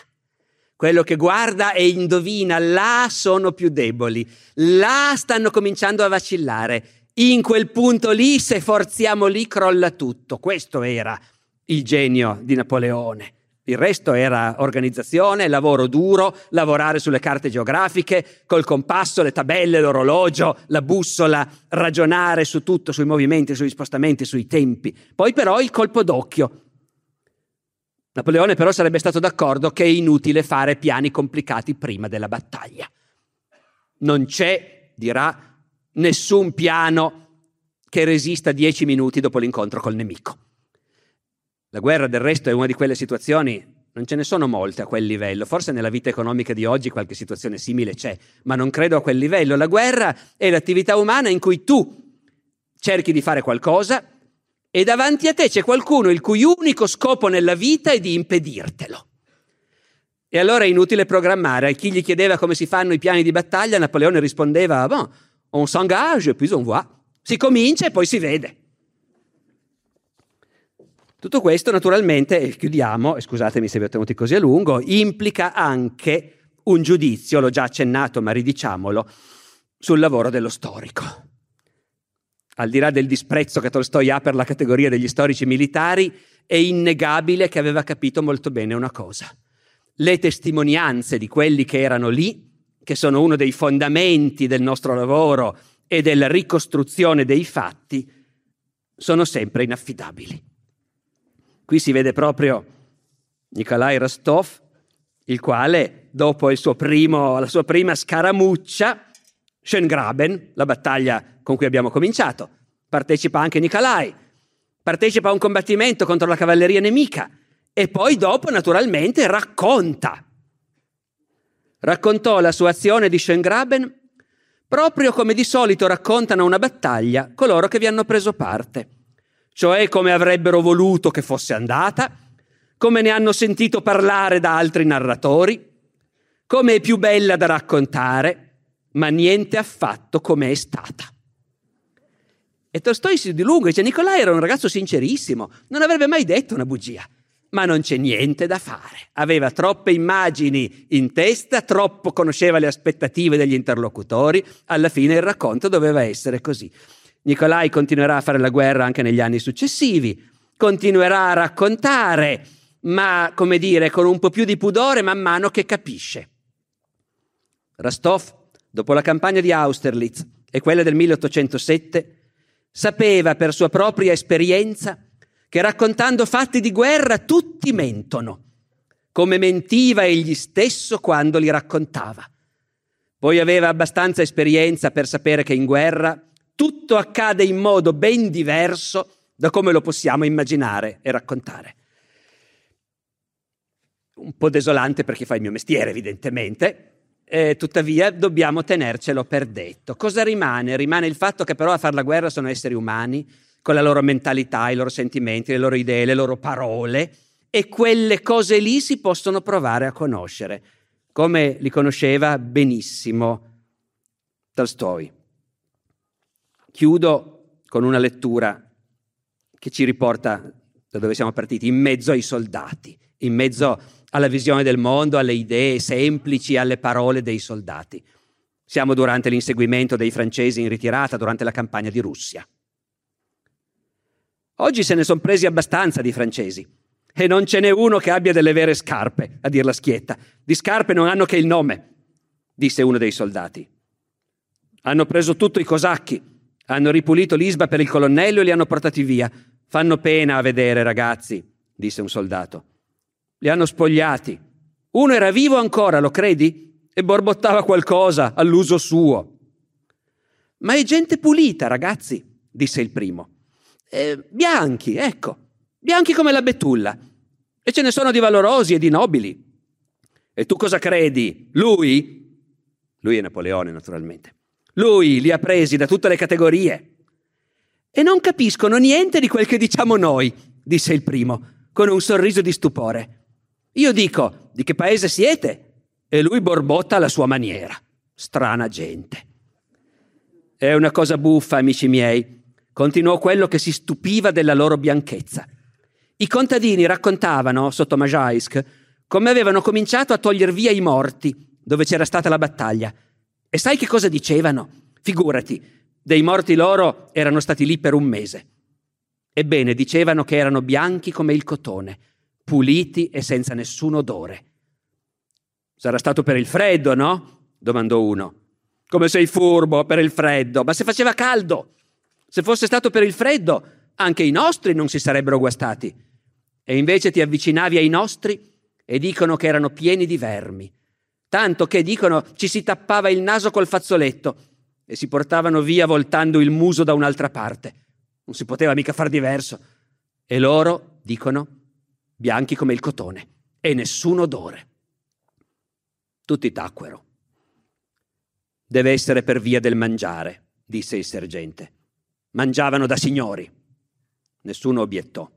quello che guarda e indovina, là sono più deboli, là stanno cominciando a vacillare, in quel punto lì, se forziamo lì, crolla tutto. Questo era il genio di Napoleone. Il resto era organizzazione, lavoro duro, lavorare sulle carte geografiche, col compasso, le tabelle, l'orologio, la bussola, ragionare su tutto, sui movimenti, sugli spostamenti, sui tempi. Poi però il colpo d'occhio, Napoleone però sarebbe stato d'accordo che è inutile fare piani complicati prima della battaglia. Non c'è, dirà, nessun piano che resista dieci minuti dopo l'incontro col nemico. La guerra del resto è una di quelle situazioni, non ce ne sono molte a quel livello, forse nella vita economica di oggi qualche situazione simile c'è, ma non credo a quel livello. La guerra è l'attività umana in cui tu cerchi di fare qualcosa, e davanti a te c'è qualcuno il cui unico scopo nella vita è di impedirtelo. E allora è inutile programmare. A chi gli chiedeva come si fanno i piani di battaglia, Napoleone rispondeva: bon, on s'engage, puis on voit. Si comincia e poi si vede. Tutto questo, naturalmente, e chiudiamo, e scusatemi se vi ho tenuti così a lungo, implica anche un giudizio, l'ho già accennato, ma ridiciamolo, sul lavoro dello storico al di là del disprezzo che Tolstoi ha per la categoria degli storici militari, è innegabile che aveva capito molto bene una cosa. Le testimonianze di quelli che erano lì, che sono uno dei fondamenti del nostro lavoro e della ricostruzione dei fatti, sono sempre inaffidabili. Qui si vede proprio Nikolai Rostov, il quale, dopo primo, la sua prima scaramuccia, Schöngraben, la battaglia con cui abbiamo cominciato. Partecipa anche Nicolai. Partecipa a un combattimento contro la cavalleria nemica e poi dopo naturalmente racconta. Raccontò la sua azione di Schöngraben proprio come di solito raccontano una battaglia coloro che vi hanno preso parte, cioè come avrebbero voluto che fosse andata, come ne hanno sentito parlare da altri narratori, come è più bella da raccontare, ma niente affatto come è stata. E Tolstoi si dilunga e dice Nicolai era un ragazzo sincerissimo, non avrebbe mai detto una bugia, ma non c'è niente da fare. Aveva troppe immagini in testa, troppo conosceva le aspettative degli interlocutori, alla fine il racconto doveva essere così. Nicolai continuerà a fare la guerra anche negli anni successivi, continuerà a raccontare, ma come dire, con un po' più di pudore man mano che capisce. Rastov dopo la campagna di Austerlitz e quella del 1807, sapeva per sua propria esperienza che raccontando fatti di guerra tutti mentono, come mentiva egli stesso quando li raccontava. Poi aveva abbastanza esperienza per sapere che in guerra tutto accade in modo ben diverso da come lo possiamo immaginare e raccontare. Un po' desolante per chi fa il mio mestiere, evidentemente, eh, tuttavia dobbiamo tenercelo per detto. Cosa rimane? Rimane il fatto che però a fare la guerra sono esseri umani, con la loro mentalità, i loro sentimenti, le loro idee, le loro parole, e quelle cose lì si possono provare a conoscere, come li conosceva benissimo Tolstoi. Chiudo con una lettura che ci riporta da dove siamo partiti, in mezzo ai soldati, in mezzo alla visione del mondo, alle idee semplici, alle parole dei soldati. Siamo durante l'inseguimento dei francesi in ritirata, durante la campagna di Russia. Oggi se ne sono presi abbastanza di francesi e non ce n'è uno che abbia delle vere scarpe, a dir la schietta. Di scarpe non hanno che il nome, disse uno dei soldati. Hanno preso tutto i cosacchi, hanno ripulito l'isba per il colonnello e li hanno portati via. Fanno pena a vedere, ragazzi, disse un soldato. Li hanno spogliati. Uno era vivo ancora, lo credi? E borbottava qualcosa all'uso suo. Ma è gente pulita, ragazzi, disse il primo. Eh, bianchi, ecco, bianchi come la betulla. E ce ne sono di valorosi e di nobili. E tu cosa credi? Lui? Lui è Napoleone, naturalmente. Lui li ha presi da tutte le categorie. E non capiscono niente di quel che diciamo noi, disse il primo, con un sorriso di stupore. Io dico, di che paese siete? E lui borbotta alla sua maniera. Strana gente. È una cosa buffa, amici miei, continuò quello che si stupiva della loro bianchezza. I contadini raccontavano, sotto Majaisk, come avevano cominciato a togliere via i morti dove c'era stata la battaglia. E sai che cosa dicevano? Figurati, dei morti loro erano stati lì per un mese. Ebbene, dicevano che erano bianchi come il cotone, puliti e senza nessun odore. Sarà stato per il freddo, no? domandò uno. Come sei furbo per il freddo, ma se faceva caldo. Se fosse stato per il freddo, anche i nostri non si sarebbero guastati. E invece ti avvicinavi ai nostri e dicono che erano pieni di vermi. Tanto che dicono ci si tappava il naso col fazzoletto e si portavano via voltando il muso da un'altra parte. Non si poteva mica far diverso. E loro, dicono, bianchi come il cotone e nessun odore. Tutti tacquero. Deve essere per via del mangiare, disse il sergente. Mangiavano da signori. Nessuno obiettò.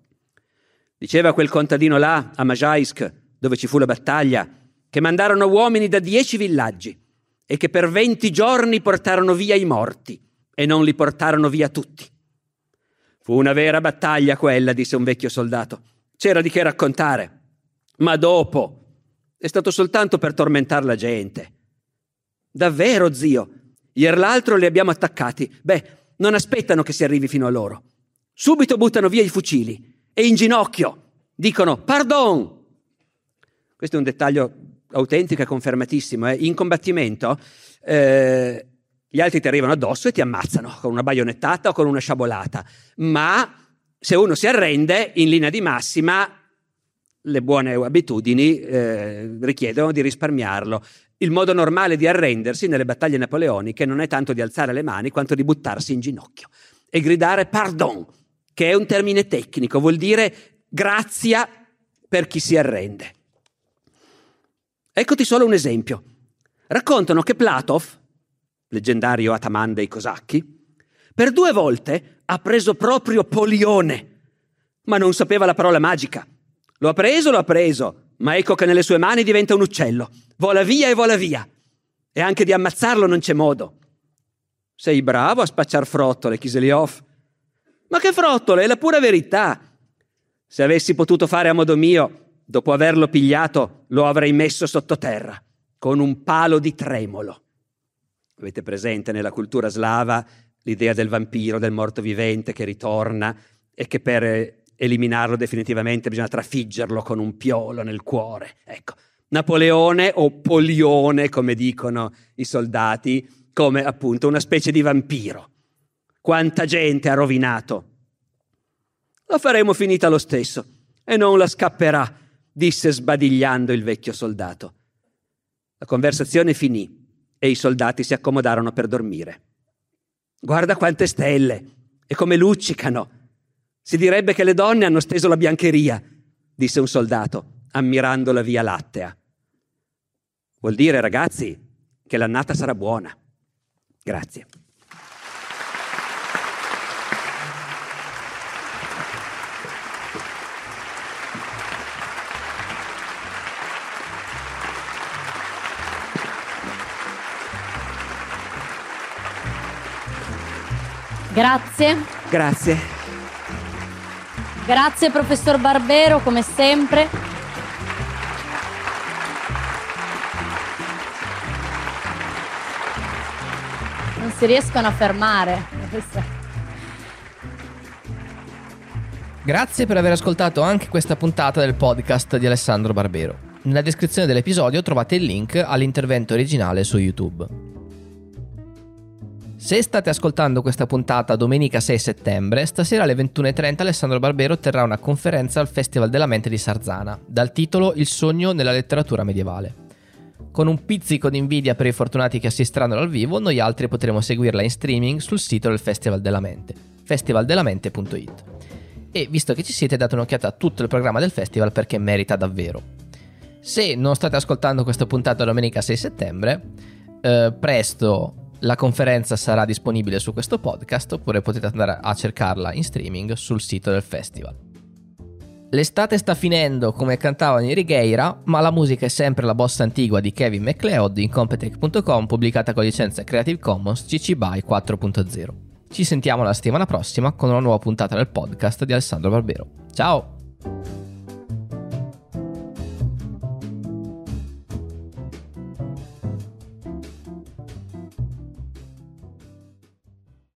Diceva quel contadino là, a Majaisk, dove ci fu la battaglia, che mandarono uomini da dieci villaggi e che per venti giorni portarono via i morti e non li portarono via tutti. Fu una vera battaglia quella, disse un vecchio soldato. C'era di che raccontare. Ma dopo è stato soltanto per tormentare la gente. Davvero, zio. Ieri l'altro li abbiamo attaccati. Beh, non aspettano che si arrivi fino a loro. Subito buttano via i fucili e in ginocchio dicono pardon. Questo è un dettaglio autentico e confermatissimo. Eh? In combattimento eh, gli altri ti arrivano addosso e ti ammazzano con una baionettata o con una sciabolata. Ma se uno si arrende, in linea di massima le buone abitudini eh, richiedono di risparmiarlo. Il modo normale di arrendersi nelle battaglie napoleoniche non è tanto di alzare le mani quanto di buttarsi in ginocchio e gridare pardon, che è un termine tecnico, vuol dire grazia per chi si arrende. Eccoti solo un esempio. Raccontano che Platov, leggendario ataman dei cosacchi, per due volte ha preso proprio Polione, ma non sapeva la parola magica. Lo ha preso, lo ha preso, ma ecco che nelle sue mani diventa un uccello. Vola via e vola via. E anche di ammazzarlo non c'è modo. Sei bravo a spacciar frottole, Kiseliov. Ma che frottole, è la pura verità. Se avessi potuto fare a modo mio, dopo averlo pigliato, lo avrei messo sottoterra, con un palo di tremolo. Avete presente nella cultura slava l'idea del vampiro, del morto vivente che ritorna e che per eliminarlo definitivamente bisogna trafiggerlo con un piolo nel cuore. Ecco, Napoleone o Polione, come dicono i soldati, come appunto una specie di vampiro. Quanta gente ha rovinato. La faremo finita lo stesso e non la scapperà, disse sbadigliando il vecchio soldato. La conversazione finì e i soldati si accomodarono per dormire. Guarda quante stelle e come luccicano, si direbbe che le donne hanno steso la biancheria, disse un soldato, ammirando la via lattea. Vuol dire, ragazzi, che l'annata sarà buona. Grazie. Grazie. Grazie. Grazie professor Barbero, come sempre. Non si riescono a fermare. Grazie per aver ascoltato anche questa puntata del podcast di Alessandro Barbero. Nella descrizione dell'episodio trovate il link all'intervento originale su YouTube. Se state ascoltando questa puntata domenica 6 settembre, stasera alle 21.30 Alessandro Barbero terrà una conferenza al Festival della Mente di Sarzana, dal titolo Il sogno nella letteratura medievale. Con un pizzico di invidia per i fortunati che assisteranno dal vivo, noi altri potremo seguirla in streaming sul sito del Festival della Mente, festivaldelamente.it. E visto che ci siete, date un'occhiata a tutto il programma del festival perché merita davvero. Se non state ascoltando questa puntata domenica 6 settembre, eh, presto La conferenza sarà disponibile su questo podcast oppure potete andare a cercarla in streaming sul sito del festival. L'estate sta finendo come cantavano i Righeira, ma la musica è sempre la bossa antigua di Kevin MacLeod in Competech.com pubblicata con licenza Creative Commons CC BY 4.0. Ci sentiamo la settimana prossima con una nuova puntata del podcast di Alessandro Barbero. Ciao!